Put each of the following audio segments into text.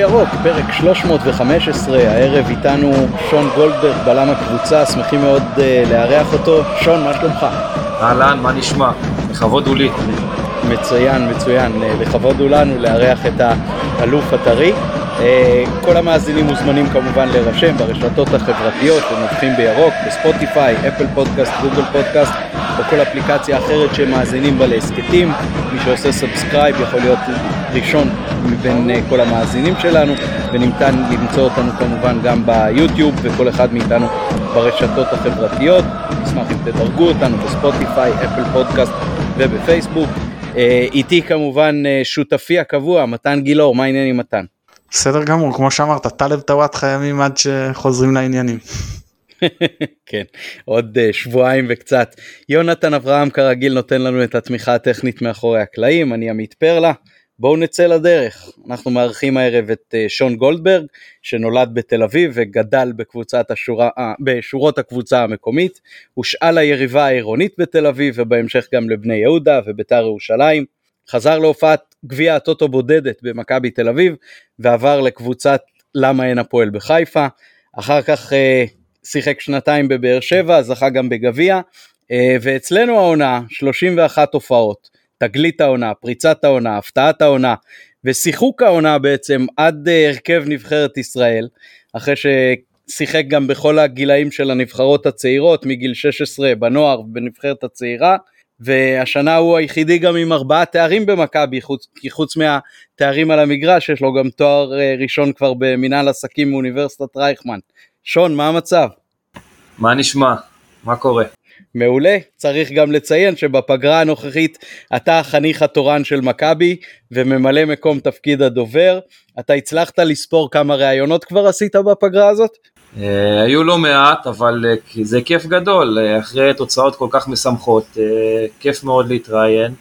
בירוק, פרק 315, הערב איתנו שון גולדברג, בלם הקבוצה, שמחים מאוד uh, לארח אותו. שון, מה שלומך? אהלן, מה נשמע? לכבוד הוא לי. מצוין, מצוין. לכבוד הוא לנו לארח את האלוף הטרי. Uh, כל המאזינים מוזמנים כמובן להירשם ברשתות החברתיות, הם בירוק, בספוטיפיי, אפל פודקאסט, גוגל פודקאסט. או כל אפליקציה אחרת שמאזינים בה להסכתים. מי שעושה subscribe יכול להיות ראשון מבין אה, כל המאזינים שלנו, וניתן למצוא אותנו כמובן גם ביוטיוב וכל אחד מאיתנו ברשתות החברתיות. נשמח אם תדרגו אותנו בספוטיפיי, Apple Podcast ובפייסבוק. אה, איתי כמובן אה, שותפי הקבוע, מתן גילאור, מה העניינים מתן? בסדר גמור, כמו שאמרת, טלב טוואט חיימים עד שחוזרים לעניינים. כן, עוד אה, שבועיים וקצת. יונתן אברהם כרגיל נותן לנו את התמיכה הטכנית מאחורי הקלעים, אני עמית פרלה. בואו נצא לדרך. אנחנו מארחים הערב את uh, שון גולדברג, שנולד בתל אביב וגדל השורה, uh, בשורות הקבוצה המקומית. הושאל ליריבה העירונית בתל אביב ובהמשך גם לבני יהודה וביתר ירושלים. חזר להופעת גביע הטוטו בודדת במכבי תל אביב ועבר לקבוצת למה אין הפועל בחיפה. אחר כך uh, שיחק שנתיים בבאר שבע, זכה גם בגביע, אה, ואצלנו העונה 31 הופעות, תגלית העונה, פריצת העונה, הפתעת העונה, ושיחוק העונה בעצם עד אה, הרכב נבחרת ישראל, אחרי ששיחק גם בכל הגילאים של הנבחרות הצעירות, מגיל 16 בנוער ובנבחרת הצעירה, והשנה הוא היחידי גם עם ארבעה תארים במכבי, חוץ, כי חוץ מהתארים על המגרש יש לו גם תואר אה, ראשון כבר במנהל עסקים מאוניברסיטת רייכמן. שון, מה המצב? מה נשמע? מה קורה? מעולה, צריך גם לציין שבפגרה הנוכחית אתה החניך התורן של מכבי וממלא מקום תפקיד הדובר. אתה הצלחת לספור כמה ראיונות כבר עשית בפגרה הזאת? Uh, היו לא מעט, אבל uh, זה כיף גדול, uh, אחרי תוצאות כל כך משמחות, כיף מאוד להתראיין,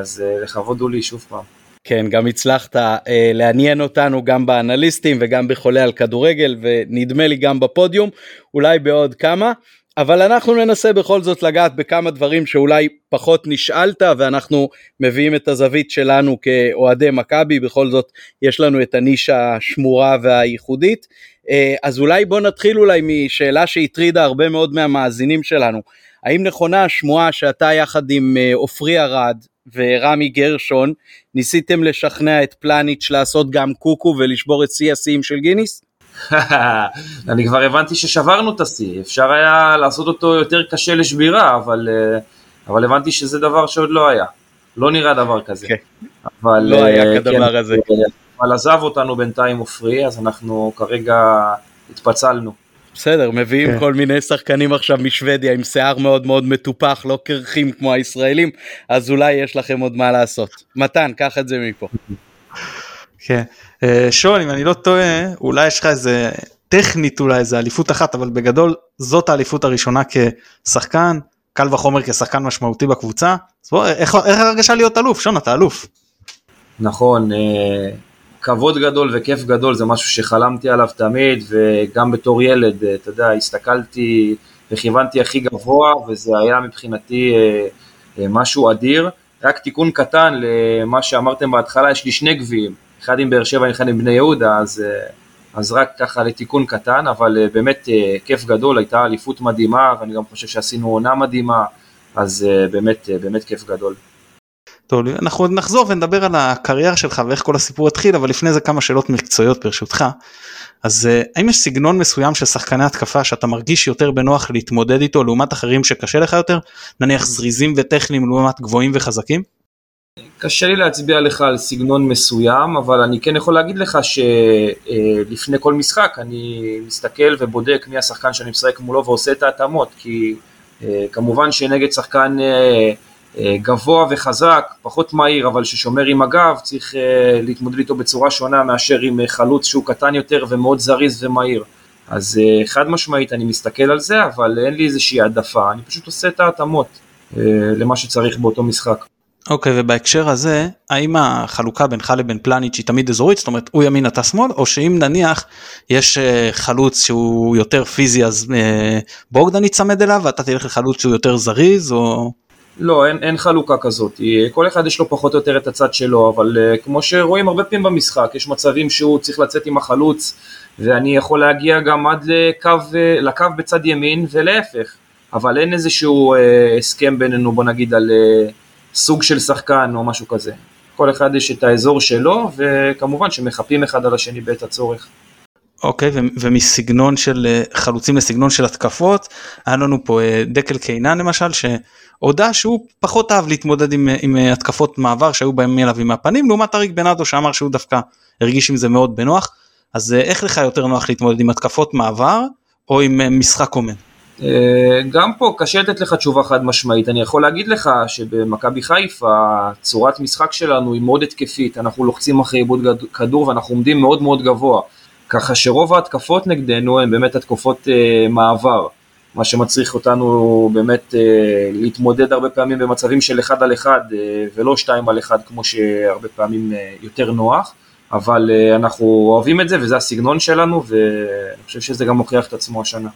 אז לכבוד הוא לי שוב פעם. כן, גם הצלחת אה, לעניין אותנו גם באנליסטים וגם בחולה על כדורגל ונדמה לי גם בפודיום, אולי בעוד כמה. אבל אנחנו ננסה בכל זאת לגעת בכמה דברים שאולי פחות נשאלת ואנחנו מביאים את הזווית שלנו כאוהדי מכבי, בכל זאת יש לנו את הנישה השמורה והייחודית. אה, אז אולי בוא נתחיל אולי משאלה שהטרידה הרבה מאוד מהמאזינים שלנו. האם נכונה השמועה שאתה יחד עם אה, עופרי ארד ורמי גרשון, ניסיתם לשכנע את פלניץ' לעשות גם קוקו ולשבור את שיא השיאים של גיניס? אני כבר הבנתי ששברנו את השיא, אפשר היה לעשות אותו יותר קשה לשבירה, אבל, אה, אבל הבנתי שזה דבר שעוד לא היה. לא נראה דבר כזה. Okay. כן. אבל, לא היה אה, כדבר כן, הזה. אבל עזב אותנו בינתיים עופרי, אז אנחנו כרגע התפצלנו. בסדר, מביאים כן. כל מיני שחקנים עכשיו משוודיה עם שיער מאוד מאוד מטופח, לא קרחים כמו הישראלים, אז אולי יש לכם עוד מה לעשות. מתן, קח את זה מפה. כן, אה, שון, אם אני לא טועה, אולי יש לך איזה, טכנית אולי איזה אליפות אחת, אבל בגדול זאת האליפות הראשונה כשחקן, קל וחומר כשחקן משמעותי בקבוצה. אז בוא, איך, איך הרגשה להיות אלוף? שון, אתה אלוף. נכון, אה, כבוד גדול וכיף גדול, זה משהו שחלמתי עליו תמיד, וגם בתור ילד, אה, אתה יודע, הסתכלתי וכיוונתי הכי גבוה, וזה היה מבחינתי אה, אה, משהו אדיר. רק תיקון קטן למה שאמרתם בהתחלה, יש לי שני גביעים, אחד עם באר שבע, אחד עם בני יהודה, אז, אז רק ככה לתיקון קטן, אבל באמת כיף גדול, הייתה אליפות מדהימה, ואני גם חושב שעשינו עונה מדהימה, אז באמת, באמת כיף גדול. טוב, אנחנו עוד נחזור ונדבר על הקריירה שלך ואיך כל הסיפור התחיל, אבל לפני זה כמה שאלות מקצועיות ברשותך. אז אה, האם יש סגנון מסוים של שחקני התקפה שאתה מרגיש יותר בנוח להתמודד איתו לעומת אחרים שקשה לך יותר? נניח זריזים וטכניים לעומת גבוהים וחזקים? קשה לי להצביע לך על סגנון מסוים, אבל אני כן יכול להגיד לך שלפני אה, כל משחק אני מסתכל ובודק מי השחקן שאני משחק מולו ועושה את ההתאמות, כי אה, כמובן שנגד שחקן גבוה וחזק, פחות מהיר, אבל ששומר עם הגב, צריך אה, להתמודד איתו בצורה שונה מאשר עם אה, חלוץ שהוא קטן יותר ומאוד זריז ומהיר. אז חד משמעית אני מסתכל על זה, אבל אין לי איזושהי העדפה, אני פשוט עושה את ההתאמות למה שצריך באותו משחק. אוקיי, okay, ובהקשר הזה, האם החלוקה בינך לבין פלניץ' היא תמיד אזורית? זאת אומרת, הוא ימין אתה שמאל, או שאם נניח יש חלוץ שהוא יותר פיזי, אז בוגדן יצמד אליו, ואתה תלך לחלוץ שהוא יותר זריז, או... לא, אין, אין חלוקה כזאת, כל אחד יש לו פחות או יותר את הצד שלו, אבל uh, כמו שרואים הרבה פעמים במשחק, יש מצבים שהוא צריך לצאת עם החלוץ, ואני יכול להגיע גם עד לקו, uh, לקו בצד ימין ולהפך, אבל אין איזשהו uh, הסכם בינינו, בוא נגיד, על uh, סוג של שחקן או משהו כזה. כל אחד יש את האזור שלו, וכמובן שמחפים אחד על השני בעת הצורך. אוקיי, ומסגנון של חלוצים לסגנון של התקפות, היה לנו פה דקל קיינן למשל, שהודה שהוא פחות אהב להתמודד עם, עם התקפות מעבר שהיו בהם אליו עם הפנים, לעומת אריק בנאדו שאמר שהוא דווקא הרגיש עם זה מאוד בנוח. אז איך לך יותר נוח להתמודד עם התקפות מעבר או עם משחק עומד? גם פה קשה לתת לך תשובה חד משמעית, אני יכול להגיד לך שבמכבי חיפה צורת משחק שלנו היא מאוד התקפית, אנחנו לוחצים אחרי עיבוד כדור ואנחנו עומדים מאוד מאוד גבוה, ככה שרוב ההתקפות נגדנו הן באמת התקפות uh, מעבר, מה שמצריך אותנו באמת uh, להתמודד הרבה פעמים במצבים של אחד על אחד uh, ולא שתיים על אחד כמו שהרבה פעמים uh, יותר נוח, אבל uh, אנחנו אוהבים את זה וזה הסגנון שלנו ואני חושב שזה גם מוכיח את עצמו השנה.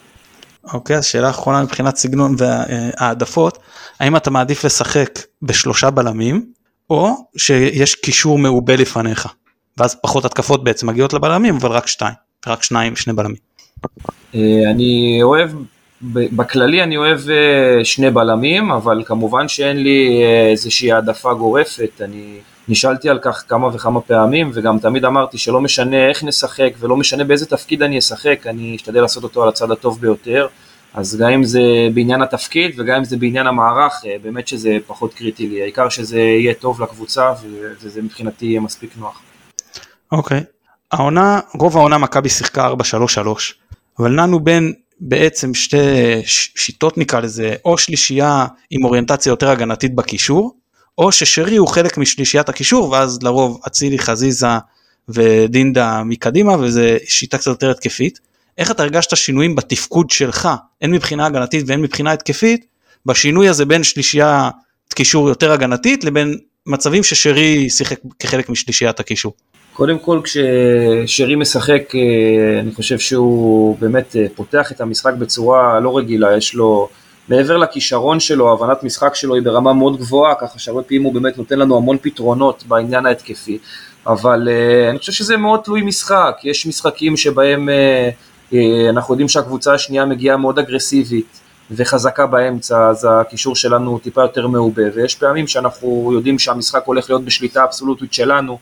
אוקיי, אז שאלה אחרונה מבחינת סגנון והעדפות, האם אתה מעדיף לשחק בשלושה בלמים, או שיש קישור מעובה לפניך, ואז פחות התקפות בעצם מגיעות לבלמים, אבל רק שתיים, רק שניים, שני בלמים. אה, אני אוהב, בכללי אני אוהב אה, שני בלמים, אבל כמובן שאין לי אה, איזושהי העדפה גורפת, אני נשאלתי על כך כמה וכמה פעמים, וגם תמיד אמרתי שלא משנה איך נשחק ולא משנה באיזה תפקיד אני אשחק, אני אשתדל לעשות אותו על הצד הטוב ביותר. אז גם אם זה בעניין התפקיד וגם אם זה בעניין המערך, באמת שזה פחות קריטי לי, העיקר שזה יהיה טוב לקבוצה וזה מבחינתי יהיה מספיק נוח. אוקיי, okay. העונה, רוב העונה מכבי שיחקה 4-3-3, אבל נענו בין בעצם שתי שיטות נקרא לזה, או שלישייה עם אוריינטציה יותר הגנתית בקישור, או ששרי הוא חלק משלישיית הקישור ואז לרוב אצילי חזיזה ודינדה מקדימה וזה שיטה קצת יותר התקפית. איך אתה הרגשת שינויים בתפקוד שלך הן מבחינה הגנתית והן מבחינה התקפית בשינוי הזה בין שלישיית קישור יותר הגנתית לבין מצבים ששרי שיחק כחלק משלישיית הקישור. קודם כל כששרי משחק אה, אני חושב שהוא באמת אה, פותח את המשחק בצורה לא רגילה, יש לו מעבר לכישרון שלו, הבנת משחק שלו היא ברמה מאוד גבוהה, ככה שהרבה פעמים הוא באמת נותן לנו המון פתרונות בעניין ההתקפי, אבל uh, אני חושב שזה מאוד תלוי משחק, יש משחקים שבהם אנחנו יודעים שהקבוצה השנייה מגיעה מאוד אגרסיבית וחזקה באמצע, אז הקישור שלנו טיפה יותר מעובה, ויש פעמים שאנחנו יודעים שהמשחק הולך להיות בשליטה אבסולוטית שלנו,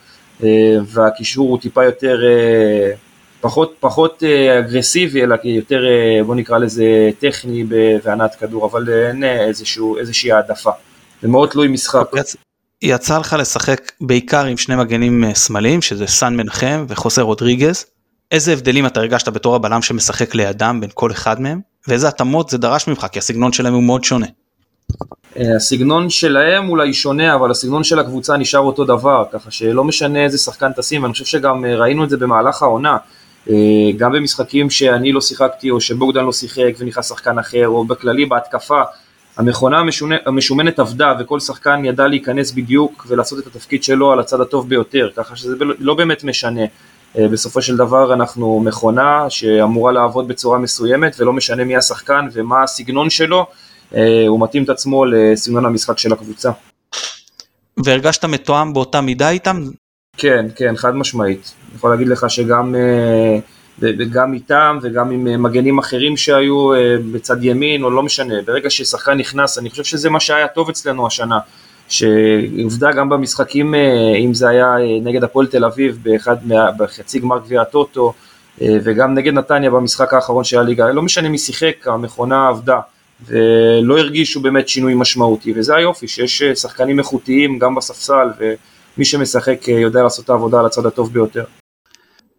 והקישור הוא טיפה יותר... Uh, פחות, פחות אה, אגרסיבי, אלא יותר, אה, בוא נקרא לזה, טכני בהנעת כדור, אבל אה, אין איזשהו, איזושהי העדפה. זה מאוד תלוי משחק. יצ... יצא לך לשחק בעיקר עם שני מגנים שמאליים, שזה סן מנחם וחוסר רודריגז. איזה הבדלים אתה הרגשת בתור הבלם שמשחק לידם בין כל אחד מהם, ואיזה התאמות זה דרש ממך, כי הסגנון שלהם הוא מאוד שונה. הסגנון שלהם אולי שונה, אבל הסגנון של הקבוצה נשאר אותו דבר, ככה שלא משנה איזה שחקן תשים, אני חושב שגם ראינו את זה במהלך העונה. אה, גם במשחקים שאני לא שיחקתי או שבוגדן לא שיחק ונכנס שחקן אחר, או בכללי בהתקפה, המכונה המשונה, המשומנת עבדה וכל שחקן ידע להיכנס בדיוק ולעשות את התפקיד שלו על הצד הטוב ביותר, ככה שזה לא באמת משנה. אה, בסופו של דבר אנחנו מכונה שאמורה לעבוד בצורה מסוימת ולא משנה מי השחקן ומה הסגנון שלו, אה, הוא מתאים את עצמו לסגנון המשחק של הקבוצה. והרגשת מתואם באותה מידה איתם? כן, כן, חד משמעית. אני יכול להגיד לך שגם אה, גם איתם וגם עם אה, מגנים אחרים שהיו אה, בצד ימין, או לא משנה, ברגע ששחקן נכנס, אני חושב שזה מה שהיה טוב אצלנו השנה. שעובדה גם במשחקים, אם זה היה נגד הפועל תל אביב באחד, בחצי גמר גביע הטוטו, וגם נגד נתניה במשחק האחרון של הליגה, לא משנה מי שיחק, המכונה עבדה. ולא הרגישו באמת שינוי משמעותי, וזה היופי, שיש שחקנים איכותיים גם בספסל, ו... מי שמשחק אה, יודע לעשות את העבודה על הצד הטוב ביותר.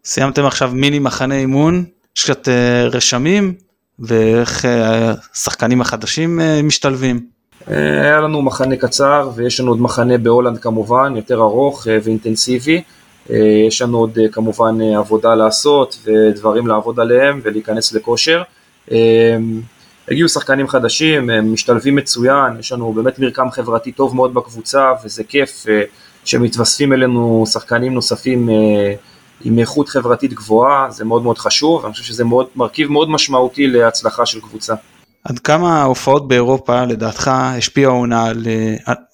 סיימתם עכשיו מיני מחנה אימון, יש קצת אה, רשמים ואיך השחקנים אה, החדשים משתלבים. היה לנו מחנה קצר ויש לנו עוד מחנה בהולנד כמובן, יותר ארוך ואינטנסיבי. יש לנו עוד כמובן עבודה לעשות ודברים לעבוד עליהם ולהיכנס לכושר. הגיעו שחקנים חדשים, הם משתלבים מצוין, יש לנו באמת מרקם חברתי טוב מאוד בקבוצה וזה כיף שמתווספים אלינו שחקנים נוספים אה, עם איכות חברתית גבוהה, זה מאוד מאוד חשוב, אני חושב שזה מאוד, מרכיב מאוד משמעותי להצלחה של קבוצה. עד כמה ההופעות באירופה לדעתך השפיעו, העונה,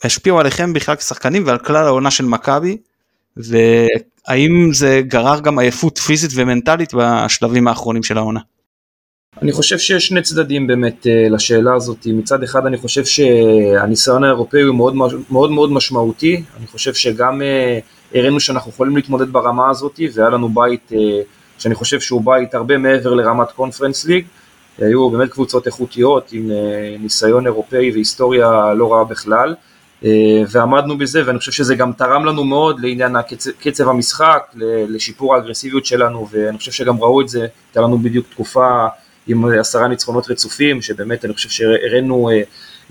השפיעו עליכם בכלל כשחקנים ועל כלל העונה של מכבי והאם זה גרר גם עייפות פיזית ומנטלית בשלבים האחרונים של העונה? אני חושב שיש שני צדדים באמת אה, לשאלה הזאת. מצד אחד אני חושב שהניסיון האירופאי הוא מאוד מאוד, מאוד משמעותי. אני חושב שגם אה, הראינו שאנחנו יכולים להתמודד ברמה הזאת והיה לנו בית אה, שאני חושב שהוא בית הרבה מעבר לרמת קונפרנס ליג. היו באמת קבוצות איכותיות עם ניסיון אירופאי והיסטוריה לא רעה בכלל. ועמדנו בזה ואני חושב שזה גם תרם לנו מאוד לעניין הקצב, קצב המשחק, לשיפור האגרסיביות שלנו ואני חושב שגם ראו את זה, הייתה לנו בדיוק תקופה עם עשרה ניצחונות רצופים, שבאמת אני חושב שהראינו אה,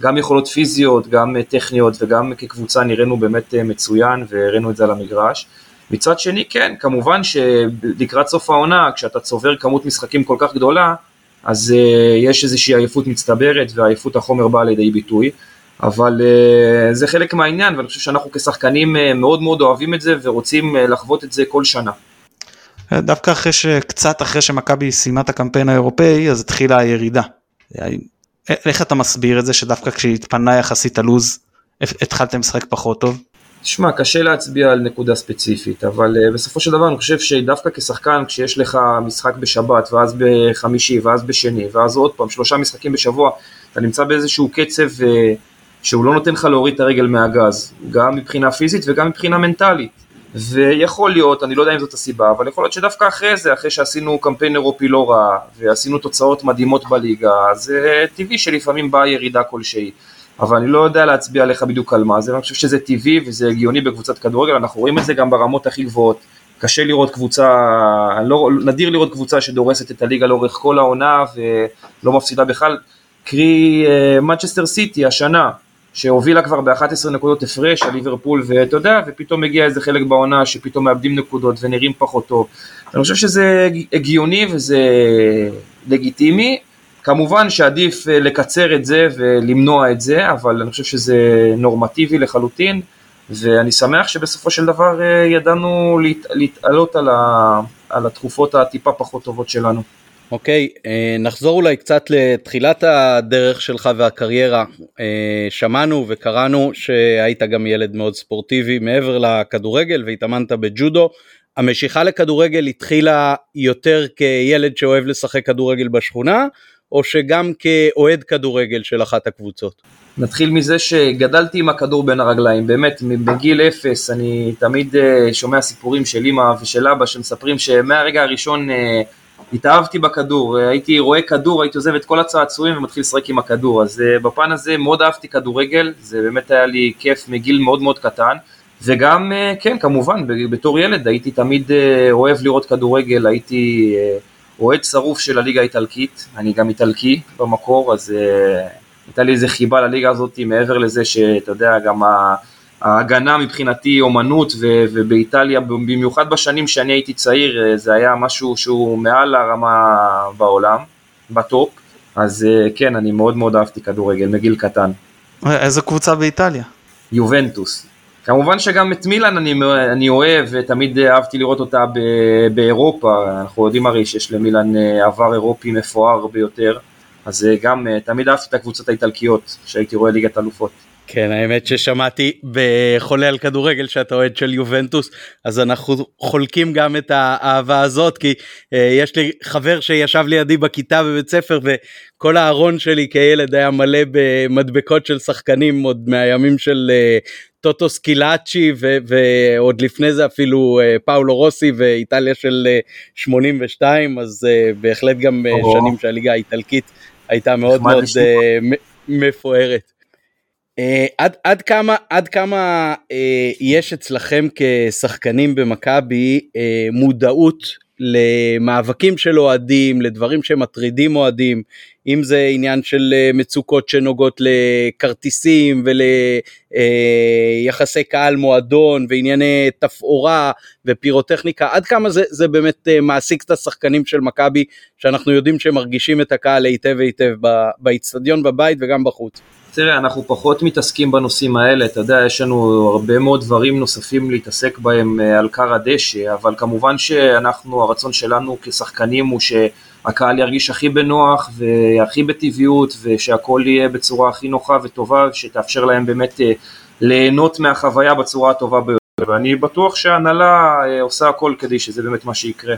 גם יכולות פיזיות, גם אה, טכניות וגם כקבוצה נראינו באמת אה, מצוין והראינו את זה על המגרש. מצד שני כן, כמובן שלקראת סוף העונה, כשאתה צובר כמות משחקים כל כך גדולה, אז uh, יש איזושהי עייפות מצטברת ועייפות החומר באה לידי ביטוי, אבל uh, זה חלק מהעניין ואני חושב שאנחנו כשחקנים uh, מאוד מאוד אוהבים את זה ורוצים uh, לחוות את זה כל שנה. דווקא אחרי שקצת אחרי שמכבי סיימה את הקמפיין האירופאי אז התחילה הירידה. איך אתה מסביר את זה שדווקא כשהתפנה יחסית הלוז התחלתם לשחק פחות טוב? תשמע, קשה להצביע על נקודה ספציפית, אבל uh, בסופו של דבר אני חושב שדווקא כשחקן, כשיש לך משחק בשבת, ואז בחמישי, ואז בשני, ואז עוד פעם, שלושה משחקים בשבוע, אתה נמצא באיזשהו קצב uh, שהוא לא נותן לך להוריד את הרגל מהגז, גם מבחינה פיזית וגם מבחינה מנטלית. ויכול להיות, אני לא יודע אם זאת הסיבה, אבל יכול להיות שדווקא אחרי זה, אחרי שעשינו קמפיין אירופי לא רע, ועשינו תוצאות מדהימות בליגה, אז uh, טבעי שלפעמים באה ירידה כלשהי. אבל אני לא יודע להצביע עליך בדיוק על מה זה, ואני חושב שזה טבעי וזה הגיוני בקבוצת כדורגל, אנחנו רואים את זה גם ברמות הכי גבוהות. קשה לראות קבוצה, לא, נדיר לראות קבוצה שדורסת את הליגה לאורך כל העונה ולא מפסידה בכלל, קרי מנצ'סטר uh, סיטי השנה, שהובילה כבר ב-11 נקודות הפרש על ליברפול, ואתה יודע, ופתאום מגיע איזה חלק בעונה שפתאום מאבדים נקודות ונראים פחות טוב. אני חושב שזה הגיוני וזה לגיטימי. כמובן שעדיף אה, לקצר את זה ולמנוע את זה, אבל אני חושב שזה נורמטיבי לחלוטין, ואני שמח שבסופו של דבר אה, ידענו להת, להתעלות על, ה, על התקופות הטיפה פחות טובות שלנו. אוקיי, okay, אה, נחזור אולי קצת לתחילת הדרך שלך והקריירה. אה, שמענו וקראנו שהיית גם ילד מאוד ספורטיבי מעבר לכדורגל והתאמנת בג'ודו. המשיכה לכדורגל התחילה יותר כילד שאוהב לשחק כדורגל בשכונה, או שגם כאוהד כדורגל של אחת הקבוצות? נתחיל מזה שגדלתי עם הכדור בין הרגליים, באמת, בגיל אפס אני תמיד אה, שומע סיפורים של אמא ושל אבא שמספרים שמהרגע הראשון התאהבתי בכדור, הייתי רואה כדור, הייתי עוזב את כל הצעצועים ומתחיל לשחק עם הכדור, אז uh, בפן הזה מאוד אהבתי כדורגל, זה באמת היה לי כיף מגיל מאוד מאוד קטן, וגם, uh, כן, כמובן, בתור ילד הייתי תמיד uh, אוהב לראות כדורגל, הייתי אוהד שרוף של הליגה האיטלקית, אני גם איטלקי במקור, אז הייתה לי איזה חיבה לליגה הזאת, מעבר לזה שאתה יודע, גם ה... ההגנה מבחינתי אומנות ובאיטליה במיוחד בשנים שאני הייתי צעיר אה, זה היה משהו שהוא מעל הרמה בעולם, בטופ, אז אה, כן אני מאוד מאוד אהבתי כדורגל מגיל קטן. איזה קבוצה באיטליה? יובנטוס. כמובן שגם את מילאן אני, אני אוהב ותמיד אהבתי לראות אותה ב, באירופה, אנחנו יודעים הרי שיש למילאן אה, עבר אירופי מפואר ביותר, אז גם תמיד אהבתי את הקבוצות האיטלקיות שהייתי רואה ליגת אלופות. כן האמת ששמעתי בחולה על כדורגל שאתה אוהד של יובנטוס אז אנחנו חולקים גם את האהבה הזאת כי uh, יש לי חבר שישב לידי בכיתה בבית ספר וכל הארון שלי כילד היה מלא במדבקות של שחקנים עוד מהימים של uh, טוטו סקילאצ'י ו- ועוד לפני זה אפילו uh, פאולו רוסי ואיטליה של uh, 82 אז uh, בהחלט גם uh, שנים שהליגה האיטלקית הייתה מאוד מאוד uh, מפוארת. Uh, עד, עד כמה, עד כמה uh, יש אצלכם כשחקנים במכבי uh, מודעות למאבקים של אוהדים, לדברים שמטרידים אוהדים, אם זה עניין של מצוקות שנוגעות לכרטיסים וליחסי uh, קהל מועדון וענייני תפאורה ופירוטכניקה, עד כמה זה, זה באמת uh, מעסיק את השחקנים של מכבי, שאנחנו יודעים שהם מרגישים את הקהל היטב היטב באיצטדיון בבית וגם בחוץ. תראה, אנחנו פחות מתעסקים בנושאים האלה, אתה יודע, יש לנו הרבה מאוד דברים נוספים להתעסק בהם אה, על כר הדשא, אבל כמובן שאנחנו, הרצון שלנו כשחקנים הוא שהקהל ירגיש הכי בנוח והכי בטבעיות ושהכל יהיה בצורה הכי נוחה וטובה שתאפשר להם באמת ליהנות מהחוויה בצורה הטובה ביותר ואני בטוח שההנהלה עושה הכל כדי שזה באמת מה שיקרה.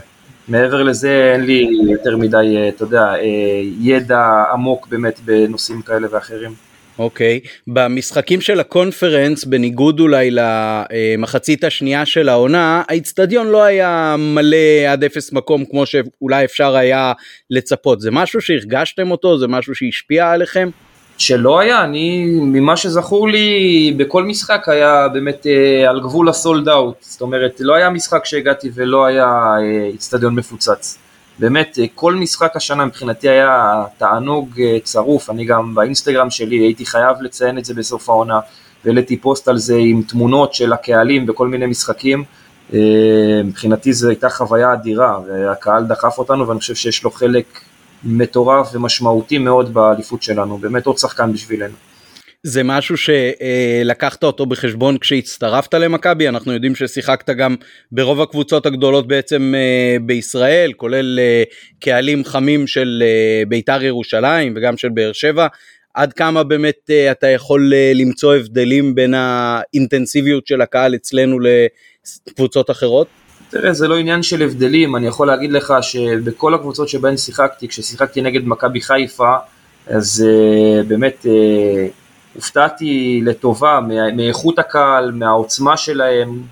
מעבר לזה אין לי יותר מדי, אתה יודע, ידע עמוק באמת בנושאים כאלה ואחרים. אוקיי, okay. במשחקים של הקונפרנס, בניגוד אולי למחצית השנייה של העונה, האיצטדיון לא היה מלא עד אפס מקום כמו שאולי אפשר היה לצפות. זה משהו שהרגשתם אותו? זה משהו שהשפיע עליכם? שלא היה, אני, ממה שזכור לי, בכל משחק היה באמת אה, על גבול הסולד אאוט. זאת אומרת, לא היה משחק שהגעתי ולא היה אה, איצטדיון מפוצץ. באמת, אה, כל משחק השנה מבחינתי היה תענוג אה, צרוף, אני גם באינסטגרם שלי הייתי חייב לציין את זה בסוף העונה, והעליתי פוסט על זה עם תמונות של הקהלים בכל מיני משחקים. אה, מבחינתי זו הייתה חוויה אדירה, והקהל דחף אותנו ואני חושב שיש לו חלק מטורף ומשמעותי מאוד באליפות שלנו, באמת עוד שחקן בשבילנו. זה משהו שלקחת אותו בחשבון כשהצטרפת למכבי? אנחנו יודעים ששיחקת גם ברוב הקבוצות הגדולות בעצם אה, בישראל כולל אה, קהלים חמים של אה, בית"ר ירושלים וגם של באר שבע. עד כמה באמת אתה יכול למצוא הבדלים בין האינטנסיביות של הקהל אצלנו לקבוצות אחרות? תראה, זה לא עניין של הבדלים, אני יכול להגיד לך שבכל הקבוצות שבהן שיחקתי, כששיחקתי נגד מכבי חיפה, אז באמת הופתעתי לטובה מאיכות הקהל, מהעוצמה שלהם,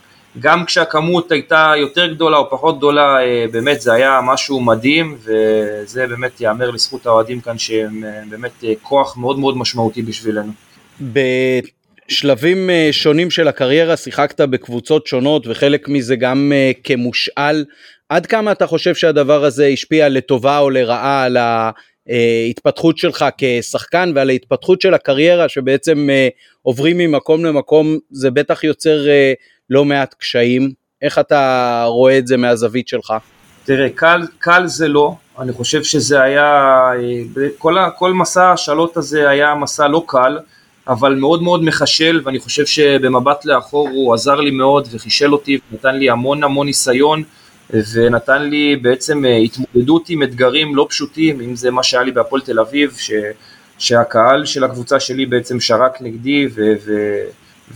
גם כשהכמות הייתה יותר גדולה או פחות גדולה, אה, באמת זה היה משהו מדהים, וזה באמת ייאמר לזכות האוהדים כאן שהם אה, באמת אה, כוח מאוד מאוד משמעותי בשבילנו. בשלבים שונים של הקריירה שיחקת בקבוצות שונות וחלק מזה גם כמושאל. עד כמה אתה חושב שהדבר הזה השפיע לטובה או לרעה על ה... ההתפתחות שלך כשחקן ועל ההתפתחות של הקריירה שבעצם אה, עוברים ממקום למקום זה בטח יוצר אה, לא מעט קשיים. איך אתה רואה את זה מהזווית שלך? תראה קל, קל זה לא. אני חושב שזה היה אה, כל, כל מסע השאלות הזה היה מסע לא קל אבל מאוד מאוד מחשל ואני חושב שבמבט לאחור הוא עזר לי מאוד וחישל אותי ונתן לי המון המון ניסיון ונתן לי בעצם אה, התמודדות עם אתגרים לא פשוטים, אם זה מה שהיה לי בהפועל תל אביב, ש, שהקהל של הקבוצה שלי בעצם שרק נגדי, ו, ו,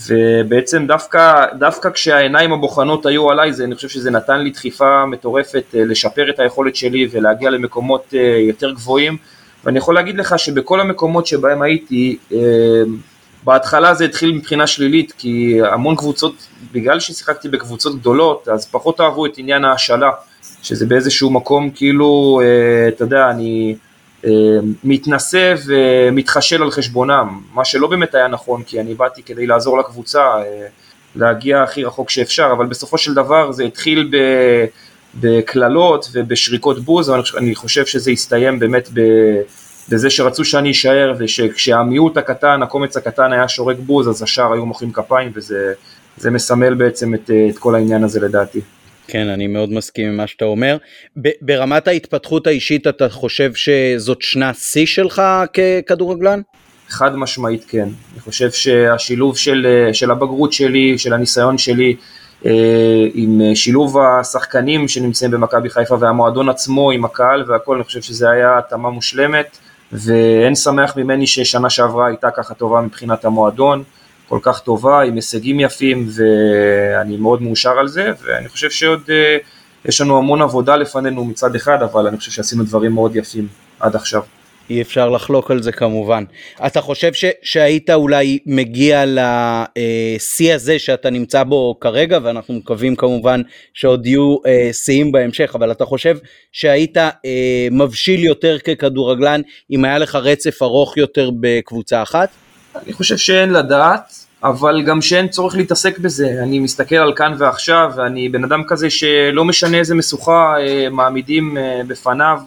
ובעצם דווקא, דווקא כשהעיניים הבוחנות היו עליי, זה, אני חושב שזה נתן לי דחיפה מטורפת אה, לשפר את היכולת שלי ולהגיע למקומות אה, יותר גבוהים, ואני יכול להגיד לך שבכל המקומות שבהם הייתי, בהתחלה זה התחיל מבחינה שלילית, כי המון קבוצות, בגלל ששיחקתי בקבוצות גדולות, אז פחות אהבו את עניין ההשאלה, שזה באיזשהו מקום כאילו, אה, אתה יודע, אני אה, מתנשא ומתחשל על חשבונם, מה שלא באמת היה נכון, כי אני באתי כדי לעזור לקבוצה, אה, להגיע הכי רחוק שאפשר, אבל בסופו של דבר זה התחיל ב... בקללות ובשריקות בוז, ואני חושב שזה הסתיים באמת ב... בזה שרצו שאני אשאר ושכשהמיעוט הקטן, הקומץ הקטן היה שורק בוז אז השאר היו מוחאים כפיים וזה מסמל בעצם את, את כל העניין הזה לדעתי. כן, אני מאוד מסכים עם מה שאתה אומר. ברמת ההתפתחות האישית אתה חושב שזאת שנה שיא שלך ככדורגלן? חד משמעית כן. אני חושב שהשילוב של, של הבגרות שלי, של הניסיון שלי, אה, עם שילוב השחקנים שנמצאים במכבי חיפה והמועדון עצמו עם הקהל והכל, אני חושב שזה היה התאמה מושלמת. ואין שמח ממני ששנה שעברה הייתה ככה טובה מבחינת המועדון, כל כך טובה, עם הישגים יפים, ואני מאוד מאושר על זה, ואני חושב שעוד אה, יש לנו המון עבודה לפנינו מצד אחד, אבל אני חושב שעשינו דברים מאוד יפים עד עכשיו. אי אפשר לחלוק על זה כמובן. אתה חושב ש, שהיית אולי מגיע לשיא הזה שאתה נמצא בו כרגע ואנחנו מקווים כמובן שעוד יהיו אה, שיאים בהמשך אבל אתה חושב שהיית אה, מבשיל יותר ככדורגלן אם היה לך רצף ארוך יותר בקבוצה אחת? אני חושב שאין לדעת אבל גם שאין צורך להתעסק בזה, אני מסתכל על כאן ועכשיו ואני בן אדם כזה שלא משנה איזה משוכה אה, מעמידים אה, בפניו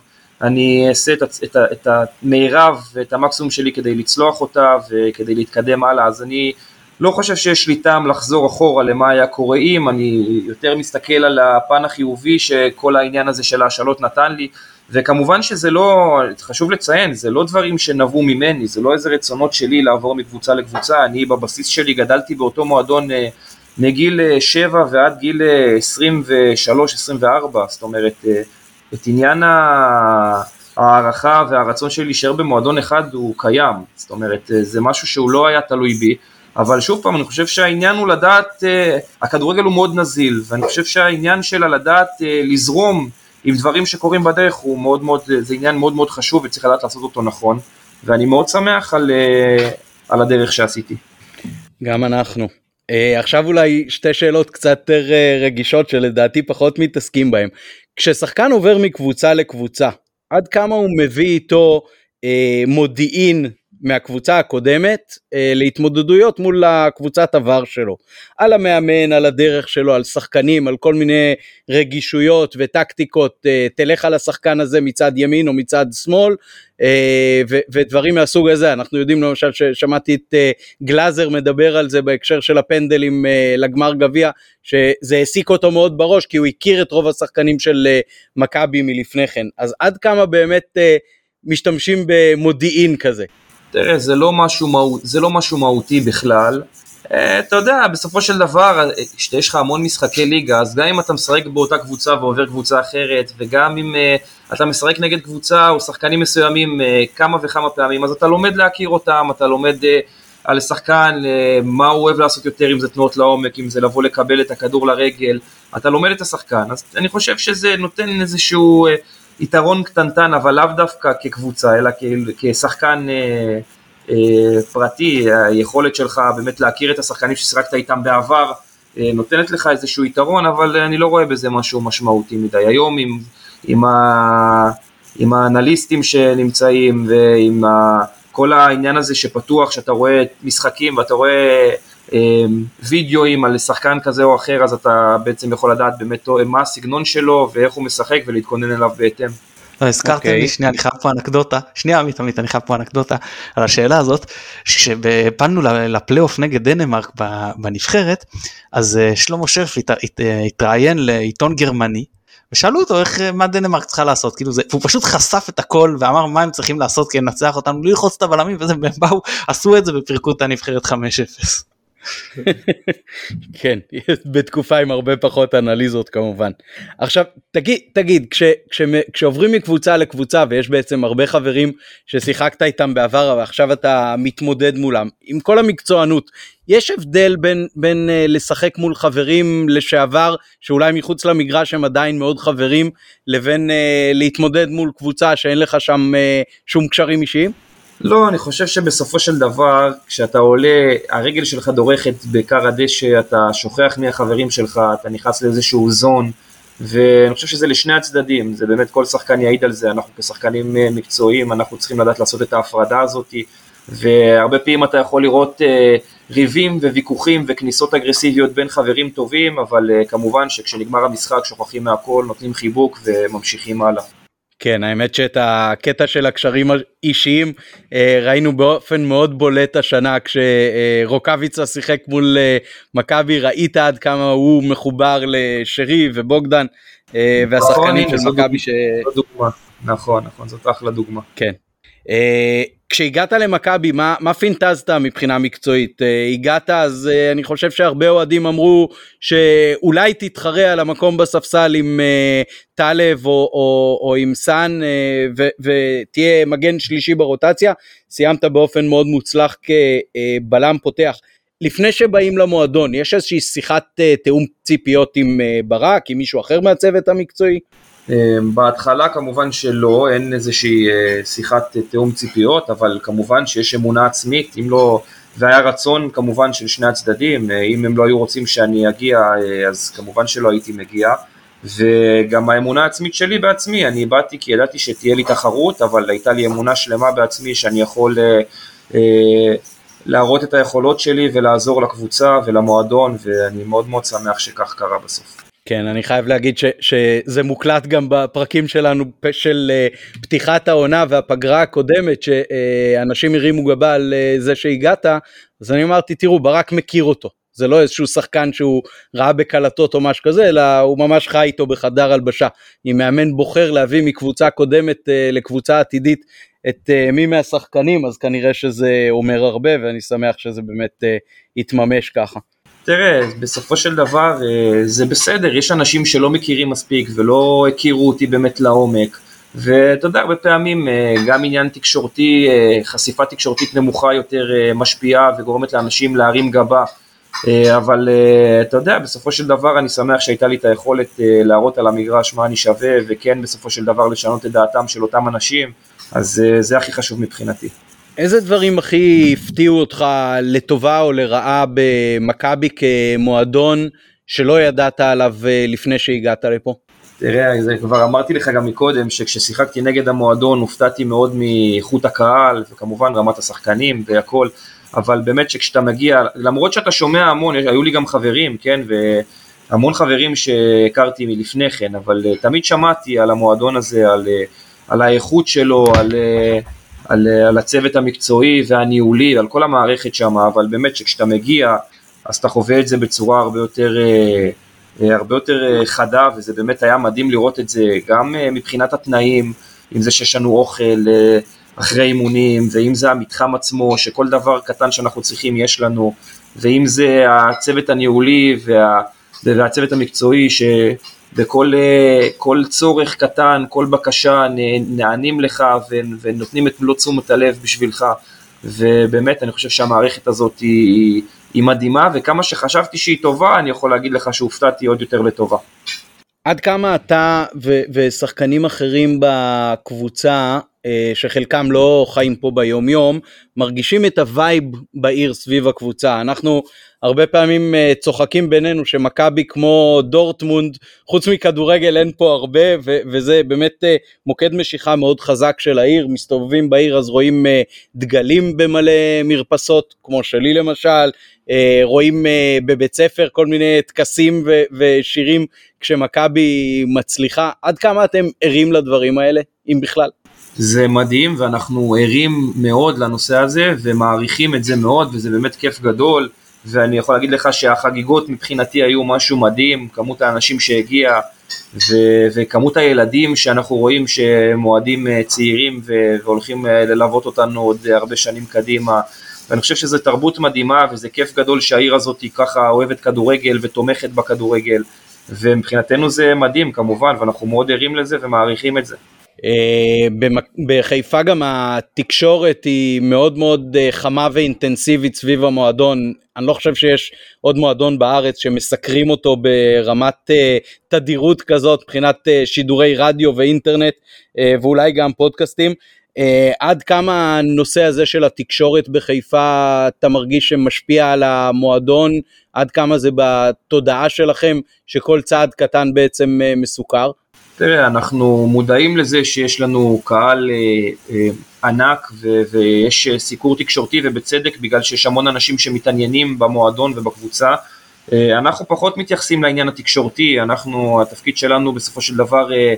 אני אעשה את, את, את המירב ואת המקסימום שלי כדי לצלוח אותה וכדי להתקדם הלאה, אז אני לא חושב שיש לי טעם לחזור אחורה למה היה קורה אם, אני יותר מסתכל על הפן החיובי שכל העניין הזה של ההשאלות נתן לי, וכמובן שזה לא, חשוב לציין, זה לא דברים שנבעו ממני, זה לא איזה רצונות שלי לעבור מקבוצה לקבוצה, אני בבסיס שלי גדלתי באותו מועדון אה, מגיל 7 ועד גיל 23-24, אה, זאת אומרת, אה, את עניין ההערכה והרצון שלי להישאר במועדון אחד הוא קיים, זאת אומרת זה משהו שהוא לא היה תלוי בי, אבל שוב פעם אני חושב שהעניין הוא לדעת, הכדורגל הוא מאוד נזיל, ואני חושב שהעניין שלה לדעת לזרום עם דברים שקורים בדרך הוא מאוד מאוד, זה עניין מאוד מאוד חשוב וצריך לדעת לעשות אותו נכון, ואני מאוד שמח על, על הדרך שעשיתי. גם אנחנו. Uh, עכשיו אולי שתי שאלות קצת יותר uh, רגישות שלדעתי פחות מתעסקים בהם. כששחקן עובר מקבוצה לקבוצה, עד כמה הוא מביא איתו uh, מודיעין מהקבוצה הקודמת אה, להתמודדויות מול הקבוצת עבר שלו. על המאמן, על הדרך שלו, על שחקנים, על כל מיני רגישויות וטקטיקות, אה, תלך על השחקן הזה מצד ימין או מצד שמאל, אה, ו- ודברים מהסוג הזה. אנחנו יודעים למשל ששמעתי את גלאזר מדבר על זה בהקשר של הפנדלים לגמר גביע, שזה העסיק אותו מאוד בראש כי הוא הכיר את רוב השחקנים של מכבי מלפני כן. אז עד כמה באמת משתמשים במודיעין כזה? תראה, זה לא משהו, מהות, זה לא משהו מהותי בכלל. אה, אתה יודע, בסופו של דבר, כשיש לך המון משחקי ליגה, אז גם אם אתה משחק באותה קבוצה ועובר קבוצה אחרת, וגם אם uh, אתה משחק נגד קבוצה או שחקנים מסוימים uh, כמה וכמה פעמים, אז אתה לומד להכיר אותם, אתה לומד uh, על שחקן, uh, מה הוא אוהב לעשות יותר, אם זה תנועות לעומק, אם זה לבוא לקבל את הכדור לרגל, אתה לומד את השחקן. אז אני חושב שזה נותן איזשהו... יתרון קטנטן, אבל לאו דווקא כקבוצה, אלא כשחקן אה, אה, פרטי, היכולת שלך באמת להכיר את השחקנים ששיחקת איתם בעבר, אה, נותנת לך איזשהו יתרון, אבל אני לא רואה בזה משהו משמעותי מדי. היום עם, עם, ה, עם האנליסטים שנמצאים ועם ה, כל העניין הזה שפתוח, שאתה רואה משחקים ואתה רואה וידאוים על שחקן כזה או אחר, אז אתה בעצם יכול לדעת באמת מה הסגנון שלו ואיך הוא משחק ולהתכונן אליו בהתאם. לא, הזכרתם לי, שנייה, אני חייב פה אנקדוטה, שנייה עמית עמית, אני חייב פה אנקדוטה על השאלה הזאת, כשפנו לפלייאוף נגד דנמרק בנבחרת, אז אה, שלמה שרף התראיין לעיתון גרמני, ושאלו אותו איך, מה דנמרק צריכה לעשות, כאילו זה, והוא פשוט חשף את הכל ואמר מה הם צריכים לעשות כדי לנצח אותנו, ללחוץ את הבלמים וזה, והם באו, עשו את זה ופירקו את הנבחרת 5-0. כן, בתקופה עם הרבה פחות אנליזות כמובן. עכשיו תגיד, תגיד כש, כש, כשעוברים מקבוצה לקבוצה ויש בעצם הרבה חברים ששיחקת איתם בעבר ועכשיו אתה מתמודד מולם, עם כל המקצוענות, יש הבדל בין, בין uh, לשחק מול חברים לשעבר שאולי מחוץ למגרש הם עדיין מאוד חברים לבין uh, להתמודד מול קבוצה שאין לך שם uh, שום קשרים אישיים? לא, אני חושב שבסופו של דבר, כשאתה עולה, הרגל שלך דורכת בעיקר הדשא, אתה שוכח מי החברים שלך, אתה נכנס לאיזשהו זון, ואני חושב שזה לשני הצדדים, זה באמת כל שחקן יעיד על זה, אנחנו כשחקנים אה, מקצועיים, אנחנו צריכים לדעת לעשות את ההפרדה הזאת, והרבה פעמים אתה יכול לראות אה, ריבים וויכוחים וכניסות אגרסיביות בין חברים טובים, אבל אה, כמובן שכשנגמר המשחק שוכחים מהכל, נותנים חיבוק וממשיכים הלאה. כן, האמת שאת הקטע של הקשרים האישיים אה, ראינו באופן מאוד בולט השנה כשרוקאביצה שיחק מול אה, מכבי, ראית עד כמה הוא מחובר לשרי ובוגדן אה, והשחקנים נכון, של מכבי ש... נכון, נכון, זאת אחלה דוגמה. כן. כשהגעת למכבי מה, מה פינטזת מבחינה מקצועית? uh, הגעת אז uh, אני חושב שהרבה אוהדים אמרו שאולי תתחרה על המקום בספסל עם uh, טלב או, או, או עם סאן uh, ותהיה מגן שלישי ברוטציה, סיימת באופן מאוד מוצלח כבלם פותח. לפני שבאים למועדון יש איזושהי שיחת תיאום ציפיות עם ברק, עם מישהו אחר מהצוות המקצועי? אמ, בהתחלה כמובן שלא, אין איזושהי אה, שיחת תיאום ציפיות, אבל כמובן שיש אמונה עצמית, אם לא, והיה רצון כמובן של שני הצדדים, אה, אם הם לא היו רוצים שאני אגיע, אה, אז כמובן שלא הייתי מגיע, וגם האמונה העצמית שלי בעצמי, אני באתי כי ידעתי שתהיה לי תחרות, אבל הייתה לי אמונה שלמה בעצמי שאני יכול להראות את היכולות שלי ולעזור לקבוצה ולמועדון, ואני מאוד מאוד שמח שכך קרה בסוף. כן, אני חייב להגיד ש, שזה מוקלט גם בפרקים שלנו של uh, פתיחת העונה והפגרה הקודמת, שאנשים uh, הרימו גבה על uh, זה שהגעת, אז אני אמרתי, תראו, ברק מכיר אותו. זה לא איזשהו שחקן שהוא ראה בקלטות או משהו כזה, אלא הוא ממש חי איתו בחדר הלבשה. אם מאמן בוחר להביא מקבוצה קודמת uh, לקבוצה עתידית את uh, מי מהשחקנים, אז כנראה שזה אומר הרבה, ואני שמח שזה באמת uh, יתממש ככה. תראה, בסופו של דבר אה, זה בסדר, יש אנשים שלא מכירים מספיק ולא הכירו אותי באמת לעומק, ואתה יודע, הרבה פעמים אה, גם עניין תקשורתי, אה, חשיפה תקשורתית נמוכה יותר משפיעה וגורמת לאנשים להרים גבה, אבל אתה יודע, בסופו של דבר אני שמח שהייתה לי את היכולת להראות על המגרש מה אני שווה, וכן בסופו של דבר לשנות את דעתם של אותם אנשים, אז זה הכי חשוב מבחינתי. איזה דברים הכי הפתיעו אותך לטובה או לרעה במכבי כמועדון שלא ידעת עליו אה, לפני שהגעת לפה? תראה, זה כבר אמרתי לך גם מקודם, שכששיחקתי נגד המועדון הופתעתי מאוד מאיכות הקהל, וכמובן רמת השחקנים והכל, אבל באמת שכשאתה מגיע, למרות שאתה שומע המון, היו לי גם חברים, כן, והמון חברים שהכרתי מלפני כן, אבל אה, תמיד שמעתי על המועדון הזה, על, אה, על האיכות שלו, על... על, אה, על הצוות המקצועי והניהולי, על כל המערכת שם, אבל באמת שכשאתה מגיע, אז אתה חווה את זה בצורה הרבה יותר, אה, אה, הרבה יותר חדה, וזה באמת היה מדהים לראות את זה, גם מבחינת התנאים, אם זה שיש לנו אוכל אחרי אימונים, ואם זה המתחם עצמו, שכל דבר קטן שאנחנו צריכים יש לנו, ואם זה הצוות הניהולי וה, והצוות המקצועי, ש... וכל צורך קטן, כל בקשה נענים לך ונותנים את מלוא תשומת הלב בשבילך ובאמת אני חושב שהמערכת הזאת היא, היא מדהימה וכמה שחשבתי שהיא טובה אני יכול להגיד לך שהופתעתי עוד יותר לטובה. עד כמה אתה ו- ושחקנים אחרים בקבוצה אה, שחלקם לא חיים פה ביום יום מרגישים את ה vibe בעיר סביב הקבוצה. אנחנו הרבה פעמים uh, צוחקים בינינו שמכבי כמו דורטמונד, חוץ מכדורגל אין פה הרבה, וזה באמת uh, מוקד משיכה מאוד חזק של העיר, מסתובבים בעיר אז רואים דגלים במלא מרפסות, כמו שלי למשל, רואים בבית ספר כל מיני טקסים ושירים כשמכבי מצליחה, עד כמה אתם ערים לדברים האלה, אם בכלל? זה מדהים ואנחנו ערים מאוד לנושא הזה ומעריכים את זה מאוד וזה באמת כיף גדול. ואני יכול להגיד לך שהחגיגות מבחינתי היו משהו מדהים, כמות האנשים שהגיע ו- וכמות הילדים שאנחנו רואים שהם אוהדים אה, צעירים ו- והולכים אה, ללוות אותנו עוד הרבה שנים קדימה. ואני חושב שזו תרבות מדהימה וזה כיף גדול שהעיר הזאת היא ככה אוהבת כדורגל ותומכת בכדורגל ומבחינתנו זה מדהים כמובן ואנחנו מאוד ערים לזה ומעריכים את זה. אה, בחיפה גם התקשורת היא מאוד מאוד אה, חמה ואינטנסיבית סביב המועדון. אני לא חושב שיש עוד מועדון בארץ שמסקרים אותו ברמת אה, תדירות כזאת מבחינת שידורי רדיו ואינטרנט ואולי גם פודקאסטים. עד כמה הנושא הזה של התקשורת בחיפה אתה מרגיש שמשפיע על המועדון, עד כמה זה בתודעה שלכם שכל צעד קטן בעצם מסוכר? תראה, אנחנו מודעים לזה שיש לנו קהל אה, אה, ענק ו- ויש סיקור תקשורתי ובצדק בגלל שיש המון אנשים שמתעניינים במועדון ובקבוצה. אה, אנחנו פחות מתייחסים לעניין התקשורתי, אנחנו, התפקיד שלנו בסופו של דבר אה,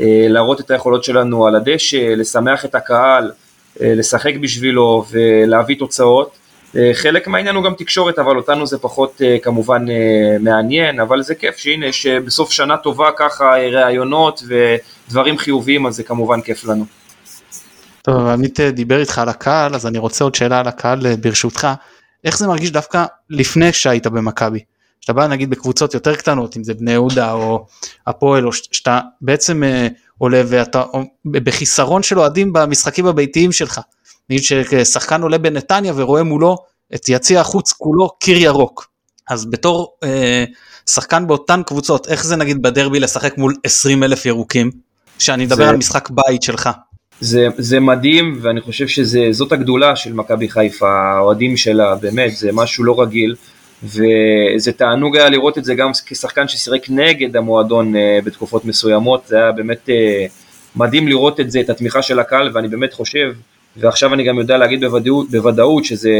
אה, להראות את היכולות שלנו על הדשא, לשמח את הקהל, אה, לשחק בשבילו ולהביא תוצאות. אה, חלק מהעניין הוא גם תקשורת, אבל אותנו זה פחות אה, כמובן אה, מעניין, אבל זה כיף שהנה יש בסוף שנה טובה ככה ראיונות ודברים חיוביים, אז זה כמובן כיף לנו. טוב, עמית דיבר איתך על הקהל, אז אני רוצה עוד שאלה על הקהל ברשותך. איך זה מרגיש דווקא לפני שהיית במכבי? שאתה בא נגיד בקבוצות יותר קטנות, אם זה בני יהודה או הפועל, או שאתה בעצם עולה ואתה בחיסרון של אוהדים במשחקים הביתיים שלך. נגיד ששחקן עולה בנתניה ורואה מולו את יציע החוץ כולו קיר ירוק. אז בתור אה, שחקן באותן קבוצות, איך זה נגיד בדרבי לשחק מול 20 אלף ירוקים? שאני מדבר זה... על משחק בית שלך. זה, זה מדהים ואני חושב שזאת הגדולה של מכבי חיפה, האוהדים שלה, באמת, זה משהו לא רגיל. וזה תענוג היה לראות את זה גם כשחקן ששיחק נגד המועדון אה, בתקופות מסוימות, זה היה באמת אה, מדהים לראות את זה, את התמיכה של הקהל, ואני באמת חושב ועכשיו אני גם יודע להגיד בוודאות, בוודאות שזה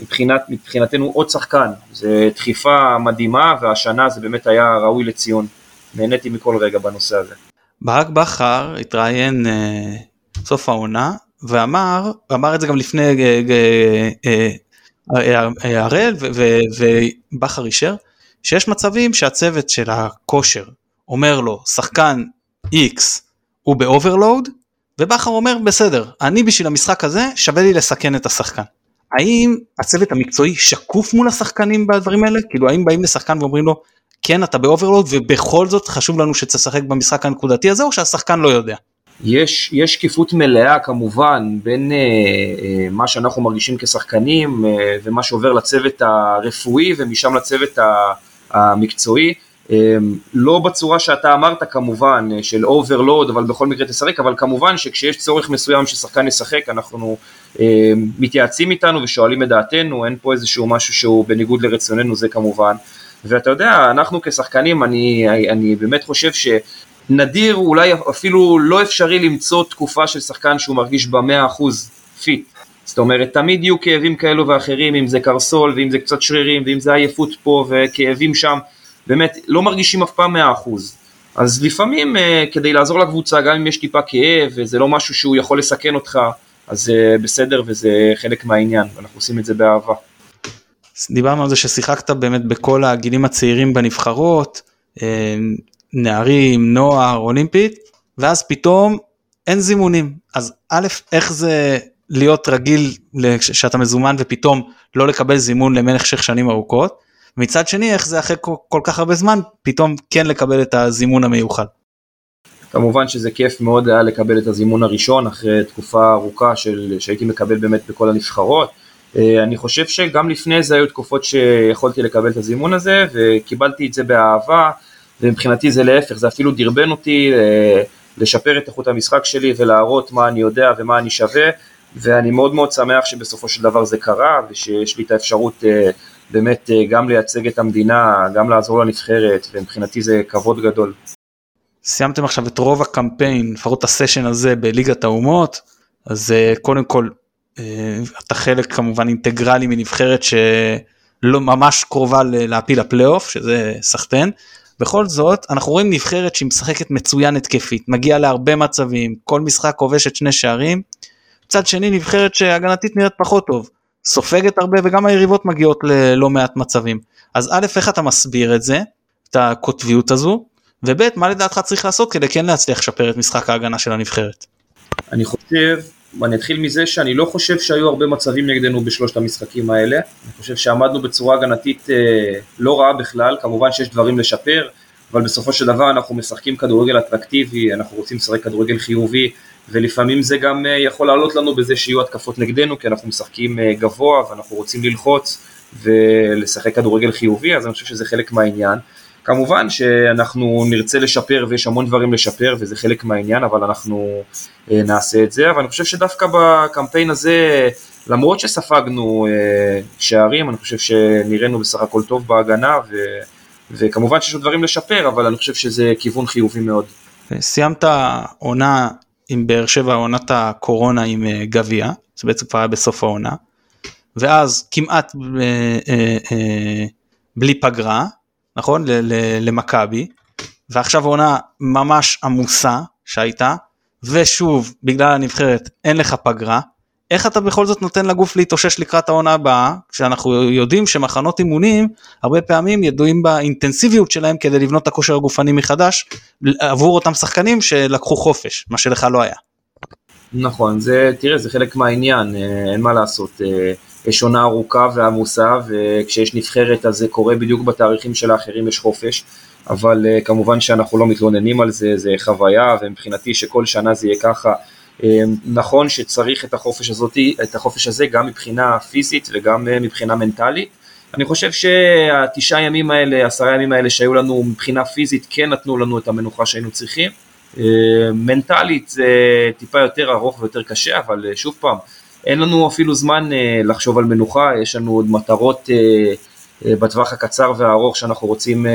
מבחינת, מבחינתנו עוד שחקן, זה דחיפה מדהימה והשנה זה באמת היה ראוי לציון, נהניתי מכל רגע בנושא הזה. ברק בכר התראיין אה, סוף העונה ואמר, אמר את זה גם לפני הראל ובכר אישר, שיש מצבים שהצוות של הכושר אומר לו שחקן X הוא ב overload ובכר אומר בסדר אני בשביל המשחק הזה שווה לי לסכן את השחקן. האם הצוות המקצועי שקוף מול השחקנים בדברים האלה? כאילו האם באים לשחקן ואומרים לו כן אתה ב overload ובכל זאת חשוב לנו שתשחק במשחק הנקודתי הזה או שהשחקן לא יודע? יש, יש שקיפות מלאה כמובן בין אה, אה, מה שאנחנו מרגישים כשחקנים אה, ומה שעובר לצוות הרפואי ומשם לצוות המקצועי. אה, לא בצורה שאתה אמרת כמובן אה, של overload אבל בכל מקרה תשחק אבל כמובן שכשיש צורך מסוים ששחקן ישחק אנחנו אה, מתייעצים איתנו ושואלים את דעתנו אין פה איזשהו משהו שהוא בניגוד לרצוננו זה כמובן ואתה יודע אנחנו כשחקנים אני, אני באמת חושב ש... נדיר, אולי אפילו לא אפשרי למצוא תקופה של שחקן שהוא מרגיש במאה אחוז fit. זאת אומרת, תמיד יהיו כאבים כאלו ואחרים, אם זה קרסול, ואם זה קצת שרירים, ואם זה עייפות פה וכאבים שם, באמת, לא מרגישים אף פעם מאה אחוז. אז לפעמים אה, כדי לעזור לקבוצה, גם אם יש טיפה כאב וזה לא משהו שהוא יכול לסכן אותך, אז זה בסדר וזה חלק מהעניין, ואנחנו עושים את זה באהבה. דיברנו על זה ששיחקת באמת בכל הגילים הצעירים בנבחרות, אה, נערים, נוער, אולימפית, ואז פתאום אין זימונים. אז א', איך זה להיות רגיל שאתה מזומן ופתאום לא לקבל זימון למשך שנים ארוכות, מצד שני איך זה אחרי כל, כל כך הרבה זמן פתאום כן לקבל את הזימון המיוחד. כמובן שזה כיף מאוד היה לקבל את הזימון הראשון אחרי תקופה ארוכה של, שהייתי מקבל באמת בכל הנבחרות. אה, אני חושב שגם לפני זה היו תקופות שיכולתי לקבל את הזימון הזה וקיבלתי את זה באהבה. ומבחינתי זה להפך, זה אפילו דרבן אותי אה, לשפר את איכות המשחק שלי ולהראות מה אני יודע ומה אני שווה, ואני מאוד מאוד שמח שבסופו של דבר זה קרה, ושיש לי את האפשרות אה, באמת אה, גם לייצג את המדינה, גם לעזור לנבחרת, ומבחינתי זה כבוד גדול. סיימתם עכשיו את רוב הקמפיין, לפחות הסשן הזה בליגת האומות, אז קודם כל אתה חלק כמובן אינטגרלי מנבחרת שלא ממש קרובה להפיל לפלייאוף, שזה סחטיין. בכל זאת אנחנו רואים נבחרת שהיא משחקת מצוין התקפית, מגיעה להרבה מצבים, כל משחק כובשת שני שערים. מצד שני נבחרת שהגנתית נראית פחות טוב, סופגת הרבה וגם היריבות מגיעות ללא מעט מצבים. אז א', איך אתה מסביר את זה, את הקוטביות הזו, וב', מה לדעתך צריך לעשות כדי כן להצליח לשפר את משחק ההגנה של הנבחרת? אני חושב ואני אתחיל מזה שאני לא חושב שהיו הרבה מצבים נגדנו בשלושת המשחקים האלה. אני חושב שעמדנו בצורה הגנתית אה, לא רעה בכלל, כמובן שיש דברים לשפר, אבל בסופו של דבר אנחנו משחקים כדורגל אטרקטיבי, אנחנו רוצים לשחק כדורגל חיובי, ולפעמים זה גם אה, יכול לעלות לנו בזה שיהיו התקפות נגדנו, כי אנחנו משחקים אה, גבוה ואנחנו רוצים ללחוץ ולשחק כדורגל חיובי, אז אני חושב שזה חלק מהעניין. כמובן שאנחנו נרצה לשפר ויש המון דברים לשפר וזה חלק מהעניין, אבל אנחנו אה, נעשה את זה, אבל אני חושב שדווקא בקמפיין הזה, למרות שספגנו שערים, אני חושב שנראינו בסך הכל טוב בהגנה, ו, וכמובן שיש עוד דברים לשפר, אבל אני חושב שזה כיוון חיובי מאוד. סיימת עונה עם באר שבע, עונת הקורונה עם אה, גביע, זה בעצם כבר היה בסוף העונה, ואז כמעט בלי פגרה, נכון? למכבי, ועכשיו עונה ממש עמוסה שהייתה, ושוב, בגלל הנבחרת אין לך פגרה, איך אתה בכל זאת נותן לגוף להתאושש לקראת העונה הבאה, כשאנחנו יודעים שמחנות אימונים הרבה פעמים ידועים באינטנסיביות שלהם כדי לבנות את הכושר הגופני מחדש עבור אותם שחקנים שלקחו חופש, מה שלך לא היה. נכון, זה, תראה, זה חלק מהעניין, אה, אין מה לעשות. אה, יש עונה ארוכה ועמוסה, וכשיש נבחרת אז זה קורה בדיוק בתאריכים של האחרים יש חופש, אבל uh, כמובן שאנחנו לא מתלוננים על זה, זה חוויה, ומבחינתי שכל שנה זה יהיה ככה. Uh, נכון שצריך את החופש, הזאת, את החופש הזה גם מבחינה פיזית וגם uh, מבחינה מנטלית. אני חושב שהתשעה ימים האלה, עשרה ימים האלה שהיו לנו מבחינה פיזית כן נתנו לנו את המנוחה שהיינו צריכים. מנטלית זה טיפה יותר ארוך ויותר קשה, אבל שוב פעם, אין לנו אפילו זמן uh, לחשוב על מנוחה, יש לנו עוד מטרות בטווח הקצר והארוך שאנחנו רוצים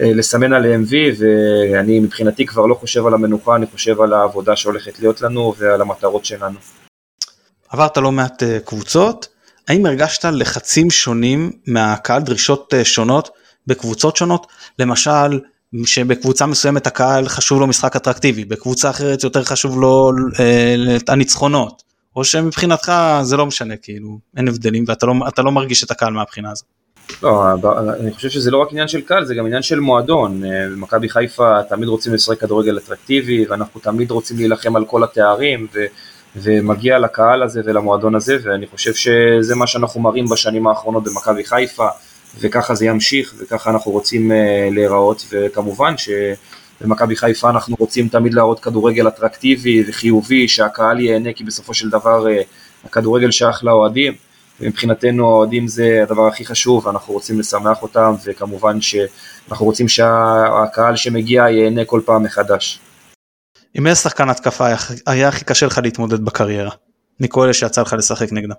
לסמן עליהם וי, ואני מבחינתי כבר לא חושב על המנוחה, אני חושב על העבודה שהולכת להיות לנו ועל המטרות שלנו. עברת לא מעט uh, קבוצות, האם הרגשת לחצים שונים מהקהל, דרישות uh, שונות בקבוצות שונות? למשל, שבקבוצה מסוימת הקהל חשוב לו משחק אטרקטיבי, בקבוצה אחרת יותר חשוב לו uh, הניצחונות. או שמבחינתך זה לא משנה, כאילו, אין הבדלים ואתה לא, לא מרגיש את הקהל מהבחינה הזאת. לא, אני חושב שזה לא רק עניין של קהל, זה גם עניין של מועדון. אה, במכבי חיפה תמיד רוצים לשחק כדורגל אטרקטיבי, ואנחנו תמיד רוצים להילחם על כל התארים, ו, ומגיע לקהל הזה ולמועדון הזה, ואני חושב שזה מה שאנחנו מראים בשנים האחרונות במכבי חיפה, וככה זה ימשיך, וככה אנחנו רוצים להיראות, וכמובן שבמכבי חיפה אנחנו רוצים תמיד להראות כדורגל אטרקטיבי וחיובי, שהקהל ייהנה, כי בסופו של דבר הכדורגל שייך לאוהדים. ומבחינתנו האוהדים זה הדבר הכי חשוב, אנחנו רוצים לשמח אותם, וכמובן שאנחנו רוצים שהקהל שמגיע ייהנה כל פעם מחדש. עם איזה שחקן התקפה היה הכי קשה לך להתמודד בקריירה? מכל אלה שיצא לך לשחק נגדם.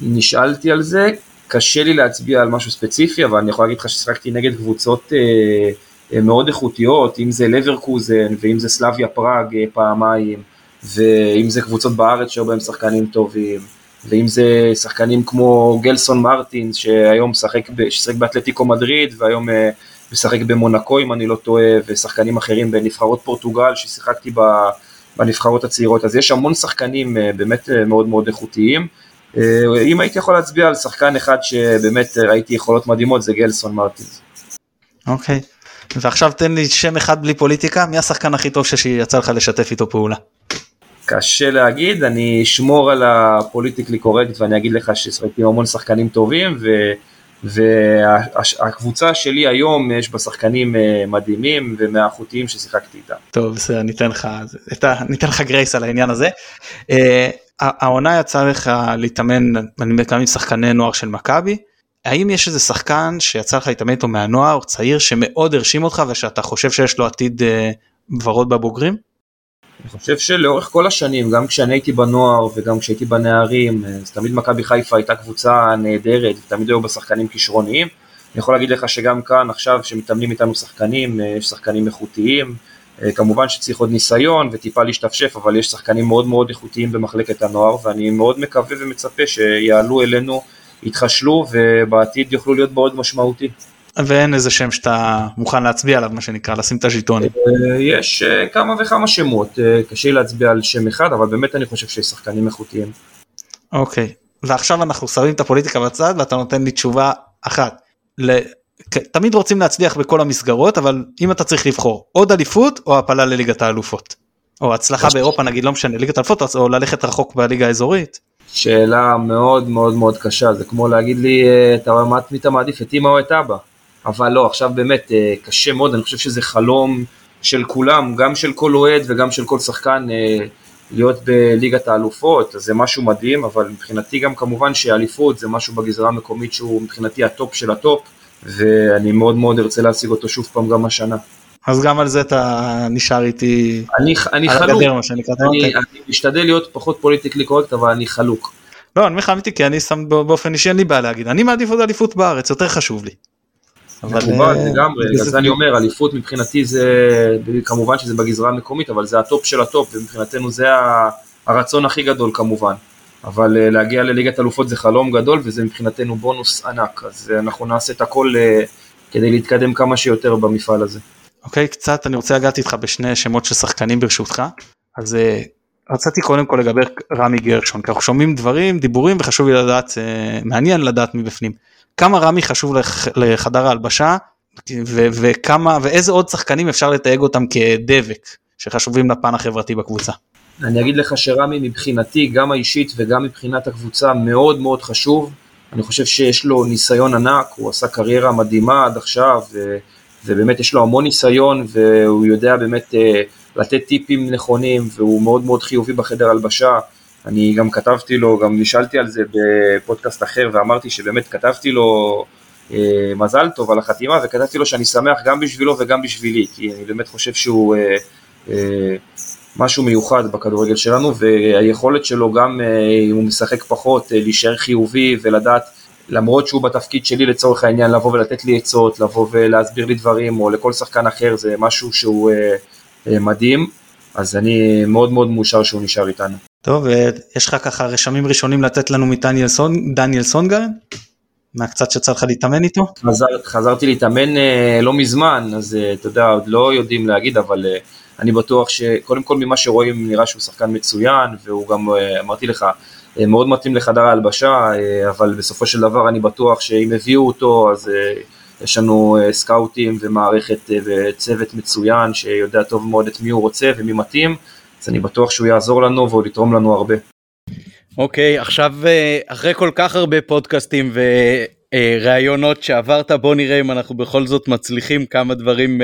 נשאלתי על זה, קשה לי להצביע על משהו ספציפי, אבל אני יכול להגיד לך ששחקתי נגד קבוצות אה, אה, מאוד איכותיות, אם זה לברקוזן, ואם זה סלאביה פראג אה, פעמיים, ואם זה קבוצות בארץ שהיו בהם שחקנים טובים. ואם זה שחקנים כמו גלסון מרטין שהיום משחק, ששיחק באתלטיקו מדריד והיום אה, משחק במונקו אם אני לא טועה ושחקנים אחרים בנבחרות פורטוגל ששיחקתי בנבחרות הצעירות אז יש המון שחקנים אה, באמת אה, מאוד מאוד איכותיים אם הייתי יכול להצביע על שחקן אחד שבאמת ראיתי יכולות מדהימות זה גלסון מרטין. אוקיי ועכשיו תן לי שם אחד בלי פוליטיקה מי השחקן הכי טוב שיצא לך לשתף איתו פעולה. קשה להגיד, אני אשמור על הפוליטיקלי קורקט ואני אגיד לך ששחקתי עם המון שחקנים טובים ו... והקבוצה שלי היום יש בה שחקנים אה, מדהימים ומאחותיים ששיחקתי איתם. טוב בסדר ניתן לך ניתן לך גרייס על העניין הזה. אה, העונה יצאה לך להתאמן אני מקווה עם שחקני נוער של מכבי. האם יש איזה שחקן שיצא לך להתאמן איתו מהנוער צעיר שמאוד הרשים אותך ושאתה חושב שיש לו עתיד אה, ורוד בבוגרים? אני חושב שלאורך כל השנים, גם כשאני הייתי בנוער וגם כשהייתי בנערים, אז תמיד מכבי חיפה הייתה קבוצה נהדרת, ותמיד היו בה שחקנים כישרוניים. אני יכול להגיד לך שגם כאן עכשיו שמתאמנים איתנו שחקנים, אה, יש שחקנים איכותיים, אה, כמובן שצריך עוד ניסיון וטיפה להשתפשף, אבל יש שחקנים מאוד מאוד איכותיים במחלקת הנוער, ואני מאוד מקווה ומצפה שיעלו אלינו, יתחשלו, ובעתיד יוכלו להיות מאוד משמעותיים. ואין איזה שם שאתה מוכן להצביע עליו מה שנקרא לשים את הז'יטונים. אה, יש אה, כמה וכמה שמות אה, קשה להצביע על שם אחד אבל באמת אני חושב שיש שחקנים איכותיים. אוקיי ועכשיו אנחנו שמים את הפוליטיקה בצד ואתה נותן לי תשובה אחת. תמיד רוצים להצליח בכל המסגרות אבל אם אתה צריך לבחור עוד אליפות או העפלה לליגת האלופות. או הצלחה באירופה נגיד לא משנה ליגת האלופות או ללכת רחוק בליגה האזורית. שאלה מאוד מאוד מאוד קשה זה כמו להגיד לי אתה מעדיף את אמא או את אבא. אבל לא, עכשיו באמת אה, קשה מאוד, אני חושב שזה חלום של כולם, גם של כל אוהד וגם של כל שחקן אה, להיות בליגת האלופות, זה משהו מדהים, אבל מבחינתי גם כמובן שאליפות זה משהו בגזרה המקומית שהוא מבחינתי ה top של ה top, ואני מאוד מאוד ארצה להשיג אותו שוב פעם גם השנה. אז גם על זה אתה נשאר איתי אני, אני על חלוק, הגדר מה שנקרא. אני, אני משתדל להיות פחות politically correct אבל אני חלוק. לא אני מחמתי כי אני שם באופן אישי אין לי בעיה להגיד אני מעדיף עוד אליפות בארץ יותר חשוב לי. מקובל אה, לגמרי, בגלל זה אני אומר, אליפות מבחינתי זה, כמובן שזה בגזרה המקומית, אבל זה ה top של ה top, ומבחינתנו זה הרצון הכי גדול כמובן. אבל אה, להגיע לליגת אלופות זה חלום גדול, וזה מבחינתנו בונוס ענק, אז אה, אנחנו נעשה את הכל כדי להתקדם כמה שיותר במפעל הזה. אוקיי, okay, קצת אני רוצה לגעת איתך בשני שמות של שחקנים ברשותך. אז רציתי קודם כל לגבי רמי גרשון, כי אנחנו שומעים דברים, דיבורים, וחשוב לי לדעת, מעניין לדעת מבפנים. כמה רמי חשוב לח, לחדר ההלבשה ו- וכמה ואיזה עוד שחקנים אפשר לתייג אותם כדבק שחשובים לפן החברתי בקבוצה. אני אגיד לך שרמי מבחינתי גם האישית וגם מבחינת הקבוצה מאוד מאוד חשוב. אני חושב שיש לו ניסיון ענק, הוא עשה קריירה מדהימה עד עכשיו ו- ובאמת יש לו המון ניסיון והוא יודע באמת uh, לתת טיפים נכונים והוא מאוד מאוד חיובי בחדר הלבשה. אני גם כתבתי לו, גם נשאלתי על זה בפודקאסט אחר ואמרתי שבאמת כתבתי לו אה, מזל טוב על החתימה וכתבתי לו שאני שמח גם בשבילו וגם בשבילי כי אני באמת חושב שהוא אה, אה, משהו מיוחד בכדורגל שלנו והיכולת שלו גם אה, אם הוא משחק פחות אה, להישאר חיובי ולדעת למרות שהוא בתפקיד שלי לצורך העניין לבוא ולתת לי עצות, לבוא ולהסביר לי דברים או לכל שחקן אחר זה משהו שהוא אה, אה, מדהים אז אני מאוד מאוד מאושר שהוא נשאר איתנו. טוב, יש לך ככה רשמים ראשונים לתת לנו מדניאל סון, סונגרן? מהקצת שיצא לך להתאמן איתו? חזר, חזרתי להתאמן אה, לא מזמן, אז אה, אתה יודע, עוד לא יודעים להגיד, אבל אה, אני בטוח שקודם כל ממה שרואים נראה שהוא שחקן מצוין, והוא גם, אה, אמרתי לך, אה, מאוד מתאים לחדר ההלבשה, אה, אבל בסופו של דבר אני בטוח שאם הביאו אותו, אז אה, יש לנו אה, סקאוטים ומערכת אה, וצוות מצוין שיודע טוב מאוד את מי הוא רוצה ומי מתאים. אז אני בטוח שהוא יעזור לנו ועוד יתרום לנו הרבה. אוקיי, okay, עכשיו אחרי כל כך הרבה פודקאסטים וראיונות שעברת, בוא נראה אם אנחנו בכל זאת מצליחים כמה דברים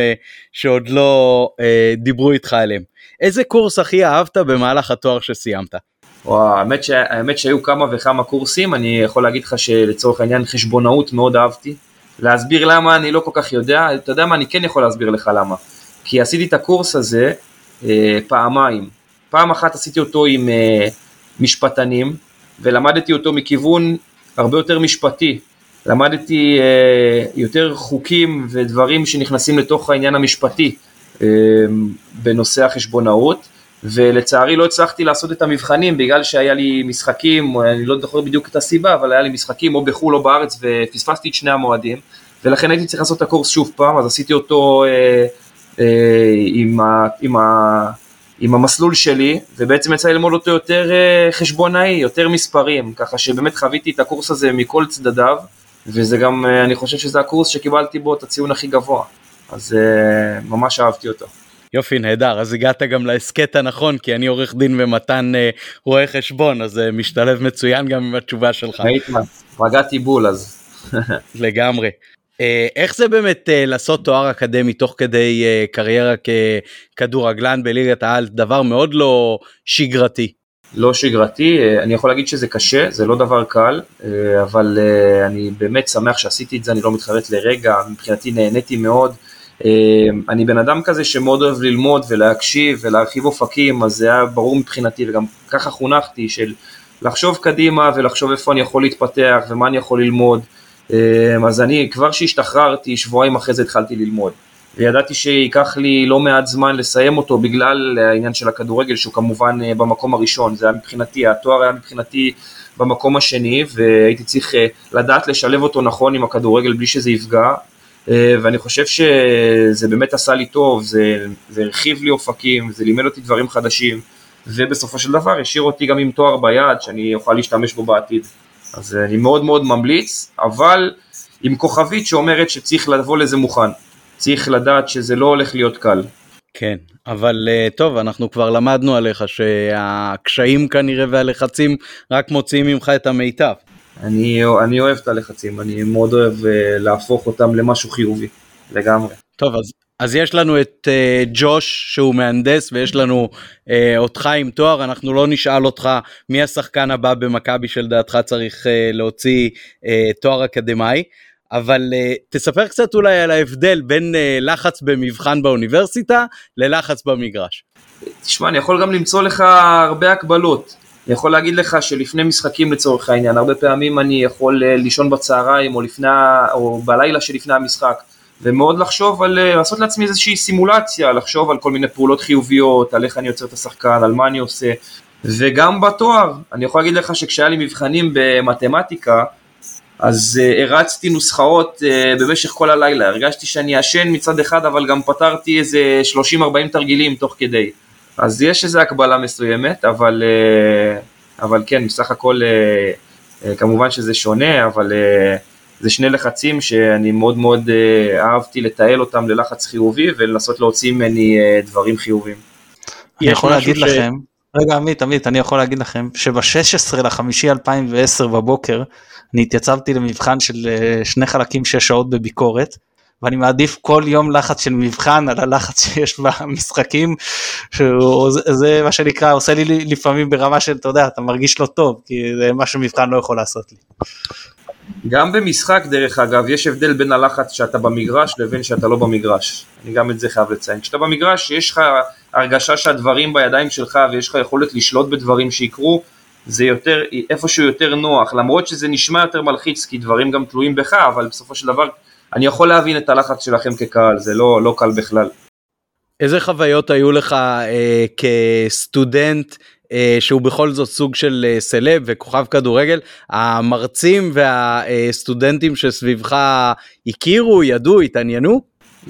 שעוד לא דיברו איתך עליהם. איזה קורס הכי אהבת במהלך התואר שסיימת? וואו, האמת, ש... האמת שהיו כמה וכמה קורסים, אני יכול להגיד לך שלצורך העניין חשבונאות מאוד אהבתי. להסביר למה אני לא כל כך יודע, אתה יודע מה, אני כן יכול להסביר לך למה. כי עשיתי את הקורס הזה אה, פעמיים. פעם אחת עשיתי אותו עם אה, משפטנים, ולמדתי אותו מכיוון הרבה יותר משפטי. למדתי אה, יותר חוקים ודברים שנכנסים לתוך העניין המשפטי אה, בנושא החשבונאות. ולצערי לא הצלחתי לעשות את המבחנים בגלל שהיה לי משחקים, אני לא זוכר בדיוק את הסיבה, אבל היה לי משחקים או בחו"ל או בארץ ופספסתי את שני המועדים, ולכן הייתי צריך לעשות את הקורס שוב פעם, אז עשיתי אותו אה, אה, עם, ה, עם, ה, עם המסלול שלי, ובעצם יצא ללמוד אותו יותר אה, חשבונאי, יותר מספרים, ככה שבאמת חוויתי את הקורס הזה מכל צדדיו, וזה גם, אה, אני חושב שזה הקורס שקיבלתי בו את הציון הכי גבוה, אז אה, ממש אהבתי אותו. יופי נהדר אז הגעת גם להסכת הנכון כי אני עורך דין ומתן אה, רואה חשבון אז אה, משתלב מצוין גם עם התשובה שלך. פגעתי בול אז. לגמרי. אה, איך זה באמת אה, לעשות תואר אקדמי תוך כדי אה, קריירה ככדורגלן בליגת העל דבר מאוד לא שגרתי. לא שגרתי, אני יכול להגיד שזה קשה, זה לא דבר קל, אבל אני באמת שמח שעשיתי את זה, אני לא מתחרט לרגע, מבחינתי נהניתי מאוד. אני בן אדם כזה שמאוד אוהב ללמוד ולהקשיב ולהרחיב אופקים, אז זה היה ברור מבחינתי וגם ככה חונכתי של לחשוב קדימה ולחשוב איפה אני יכול להתפתח ומה אני יכול ללמוד. אמ, אז אני כבר כשהשתחררתי, שבועיים אחרי זה התחלתי ללמוד. וידעתי שייקח לי לא מעט זמן לסיים אותו בגלל העניין של הכדורגל שהוא כמובן אה, במקום הראשון, זה היה מבחינתי, התואר היה מבחינתי במקום השני והייתי צריך אה, לדעת לשלב אותו נכון עם הכדורגל בלי שזה יפגע אה, ואני חושב שזה באמת עשה לי טוב, זה, זה הרחיב לי אופקים, זה לימד אותי דברים חדשים, ובסופו של דבר השאיר אותי גם עם תואר ביד שאני אוכל להשתמש בו בעתיד. אז אני מאוד מאוד ממליץ, אבל עם כוכבית שאומרת שצריך לבוא לזה מוכן. צריך לדעת שזה לא הולך להיות קל. כן, אבל אה, טוב, אנחנו כבר למדנו עליך שהקשיים כנראה והלחצים רק מוציאים ממך את המיטב. אני, אני אוהב את הלחצים, אני מאוד אוהב uh, להפוך אותם למשהו חיובי, לגמרי. טוב, אז, אז יש לנו את uh, ג'וש שהוא מהנדס ויש לנו uh, אותך עם תואר, אנחנו לא נשאל אותך מי השחקן הבא במכבי שלדעתך צריך uh, להוציא uh, תואר אקדמאי. אבל uh, תספר קצת אולי על ההבדל בין uh, לחץ במבחן באוניברסיטה ללחץ במגרש. תשמע, אני יכול גם למצוא לך הרבה הקבלות. אני יכול להגיד לך שלפני משחקים לצורך העניין, הרבה פעמים אני יכול אה, לישון בצהריים או, לפני, או בלילה שלפני המשחק, ומאוד לחשוב על, אה, לעשות לעצמי איזושהי סימולציה, לחשוב על כל מיני פעולות חיוביות, על איך אני יוצר את השחקן, על מה אני עושה, וגם בתואר, אני יכול להגיד לך שכשהיה לי מבחנים במתמטיקה, אז uh, הרצתי נוסחאות uh, במשך כל הלילה, הרגשתי שאני אשן מצד אחד, אבל גם פתרתי איזה 30-40 תרגילים תוך כדי. אז יש איזו הקבלה מסוימת, אבל, אה, אבל כן, בסך הכל אה, אה, כמובן שזה שונה, אבל זה שני לחצים שאני מאוד מאוד אהבתי לתעל אותם ללחץ חיובי ולנסות להוציא ממני דברים חיוביים. אני יכול להגיד ש... לכם, רגע עמית, עמית, אני יכול להגיד לכם שב-16 לחמישי 2010 בבוקר אני התייצבתי למבחן של שני חלקים שש שעות בביקורת. ואני מעדיף כל יום לחץ של מבחן על הלחץ שיש במשחקים, שזה מה שנקרא עושה לי לפעמים ברמה של אתה יודע אתה מרגיש לא טוב כי זה מה שמבחן לא יכול לעשות לי. גם במשחק דרך אגב יש הבדל בין הלחץ שאתה במגרש לבין שאתה לא במגרש, אני גם את זה חייב לציין, כשאתה במגרש יש לך הרגשה שהדברים בידיים שלך ויש לך יכולת לשלוט בדברים שיקרו, זה יותר, איפשהו יותר נוח, למרות שזה נשמע יותר מלחיץ כי דברים גם תלויים בך, אבל בסופו של דבר אני יכול להבין את הלחץ שלכם כקהל, זה לא, לא קל בכלל. איזה חוויות היו לך אה, כסטודנט שהוא בכל זאת סוג של אה, סלב וכוכב כדורגל, המרצים והסטודנטים שסביבך הכירו, ידעו, התעניינו?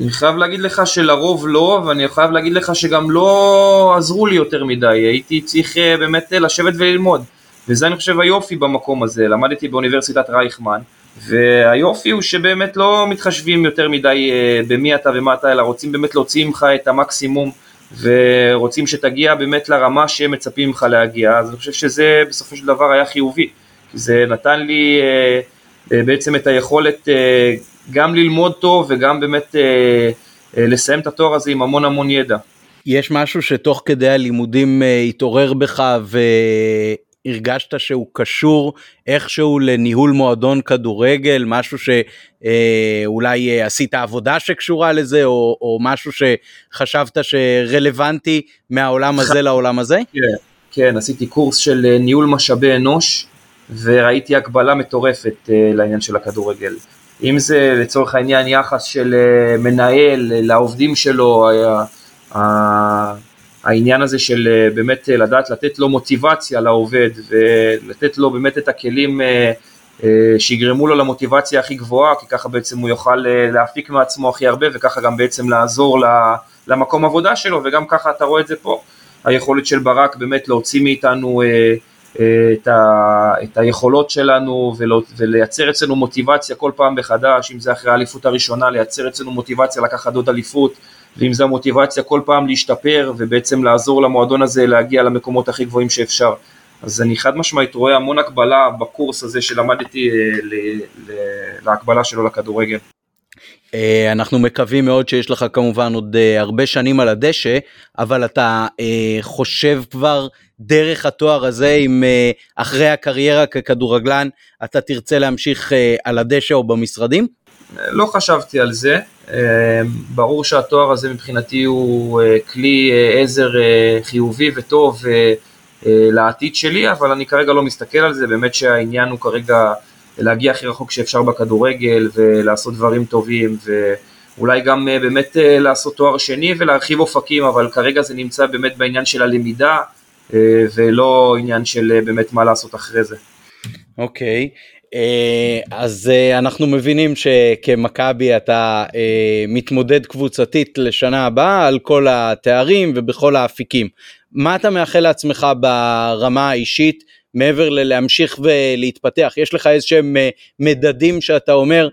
אני חייב להגיד לך שלרוב לא, ואני חייב להגיד לך שגם לא עזרו לי יותר מדי, הייתי צריך אה, באמת אה, לשבת וללמוד. וזה אני חושב היופי במקום הזה, למדתי באוניברסיטת רייכמן, והיופי הוא שבאמת לא מתחשבים יותר מדי אה, במי אתה ומה אתה, אלא רוצים באמת להוציא ממך את המקסימום, ורוצים שתגיע באמת לרמה שהם מצפים ממך להגיע, אז אני חושב שזה בסופו של דבר היה חיובי, זה נתן לי אה, אה, בעצם את היכולת אה, גם ללמוד טוב וגם באמת לסיים את התואר הזה עם המון המון ידע. יש משהו שתוך כדי הלימודים התעורר בך והרגשת שהוא קשור איכשהו לניהול מועדון כדורגל, משהו שאולי אה, עשית עבודה שקשורה לזה, או, או משהו שחשבת שרלוונטי מהעולם הזה לעולם הזה? כן, כן, עשיתי קורס של ניהול משאבי אנוש, וראיתי הקבלה מטורפת לעניין של הכדורגל. אם זה לצורך העניין יחס של מנהל לעובדים שלו, העניין הזה של אה, באמת אה, לדעת לתת לו מוטיבציה לעובד ולתת לו באמת את הכלים אה, שיגרמו לו למוטיבציה הכי גבוהה, כי ככה בעצם הוא יוכל להפיק מעצמו הכי הרבה וככה גם בעצם לעזור למקום עבודה שלו וגם ככה אתה רואה את זה פה. היכולת של ברק באמת להוציא מאיתנו את, ה, את היכולות שלנו ולייצר אצלנו מוטיבציה כל פעם מחדש, אם זה אחרי האליפות הראשונה, לייצר אצלנו מוטיבציה לקחת עוד אליפות, ואם זה המוטיבציה כל פעם להשתפר ובעצם לעזור למועדון הזה להגיע למקומות הכי גבוהים שאפשר. אז אני חד משמעית רואה המון הקבלה בקורס הזה שלמדתי אה, להקבלה שלו לכדורגל. אה, אנחנו מקווים מאוד שיש לך כמובן עוד אה, הרבה שנים על הדשא, אבל אתה חושב כבר דרך התואר הזה אם אחרי הקריירה ככדורגלן אתה תרצה להמשיך על הדשא או במשרדים? לא חשבתי על זה, ברור שהתואר הזה מבחינתי הוא אה, כלי אה, עזר חיובי וטוב לעתיד שלי, אבל אני כרגע לא מסתכל על זה, באמת שהעניין הוא כרגע להגיע הכי רחוק שאפשר בכדורגל ולעשות דברים טובים ואולי גם באמת לעשות תואר שני ולהרחיב אופקים, אבל כרגע זה נמצא באמת בעניין של הלמידה ולא עניין של באמת מה לעשות אחרי זה. אוקיי, okay. אה, אז אה, אנחנו מבינים שכמכבי אתה אה, מתמודד קבוצתית לשנה הבאה על כל התארים ובכל האפיקים. מה אתה מאחל לעצמך ברמה האישית מעבר ללהמשיך ולהתפתח? יש לך איזה שהם מדדים שאתה אומר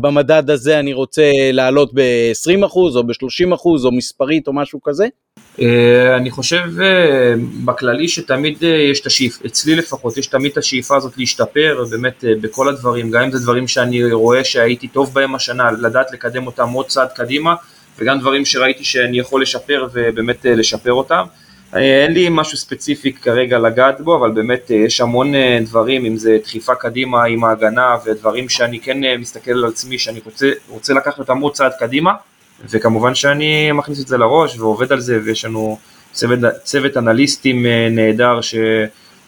במדד הזה אני רוצה לעלות ב-20% או ב-30% או מספרית או משהו כזה? אה, אני חושב אה, בכללי שתמיד אה, יש את השאיפה, אצלי לפחות, יש תמיד את השאיפה הזאת להשתפר באמת בכל הדברים, גם אם זה דברים שאני רואה שהייתי טוב בהם השנה, לדעת לקדם אותם עוד צעד קדימה, וגם דברים שראיתי שאני יכול לשפר ובאמת לשפר אותם. אין לי משהו ספציפי כרגע לגעת בו, אבל באמת יש המון דברים, אם זה דחיפה קדימה עם ההגנה ודברים שאני כן מסתכל על עצמי, שאני רוצה, רוצה לקחת אותם עוד צעד קדימה. וכמובן שאני מכניס את זה לראש ועובד על זה, ויש לנו צוות, צוות אנליסטים אה, נהדר ש,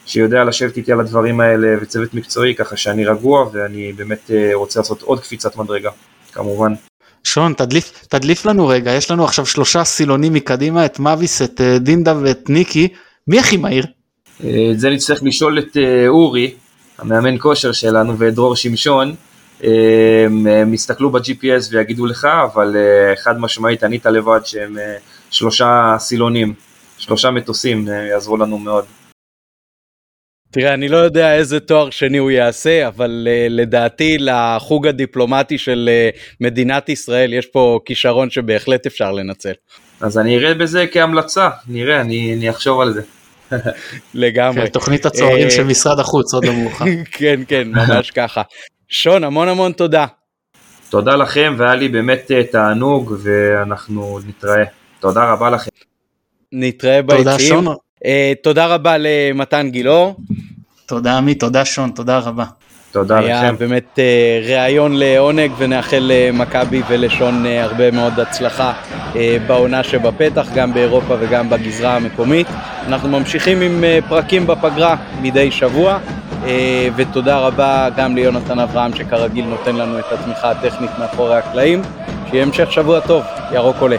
שיודע לשבת איתי על הדברים האלה, וצוות מקצועי, ככה שאני רגוע, ואני באמת אה, רוצה לעשות עוד קפיצת מדרגה, כמובן. שון, תדליף, תדליף לנו רגע, יש לנו עכשיו שלושה סילונים מקדימה, את מאביס, את אה, דינדה ואת ניקי, מי הכי מהיר? את זה נצטרך לשאול את אורי, המאמן כושר שלנו, ואת דרור שמשון. הם יסתכלו ב-GPS ויגידו לך, אבל אה, חד משמעית ענית לבד שהם אה, שלושה סילונים, שלושה מטוסים אה, יעזרו לנו מאוד. תראה, אני לא יודע איזה תואר שני הוא יעשה, אבל uh, לדעתי לחוג הדיפלומטי של uh, מדינת ישראל יש פה כישרון שבהחלט אפשר לנצל. אז אני אראה בזה כהמלצה, נראה, אני, אני אחשוב על זה. לגמרי. כן, תוכנית הצוערים של משרד החוץ, עוד לא מאוחר. כן, כן, ממש ככה. שון, המון המון תודה. תודה לכם, והיה לי באמת אה, תענוג, ואנחנו נתראה. תודה רבה לכם. נתראה ביציעים. תודה שון. Uh, תודה רבה למתן גילאור. תודה עמית, תודה שון, תודה רבה. תודה היה לכם. היה באמת uh, ראיון לעונג ונאחל למכבי ולשון uh, הרבה מאוד הצלחה uh, בעונה שבפתח, גם באירופה וגם בגזרה המקומית. אנחנו ממשיכים עם uh, פרקים בפגרה מדי שבוע. אה, ותודה רבה גם ליונתן אברהם שכרגיל נותן לנו את התמיכה הטכנית מאחורי הקלעים. שיהיה המשך שבוע טוב, ירוק עולה.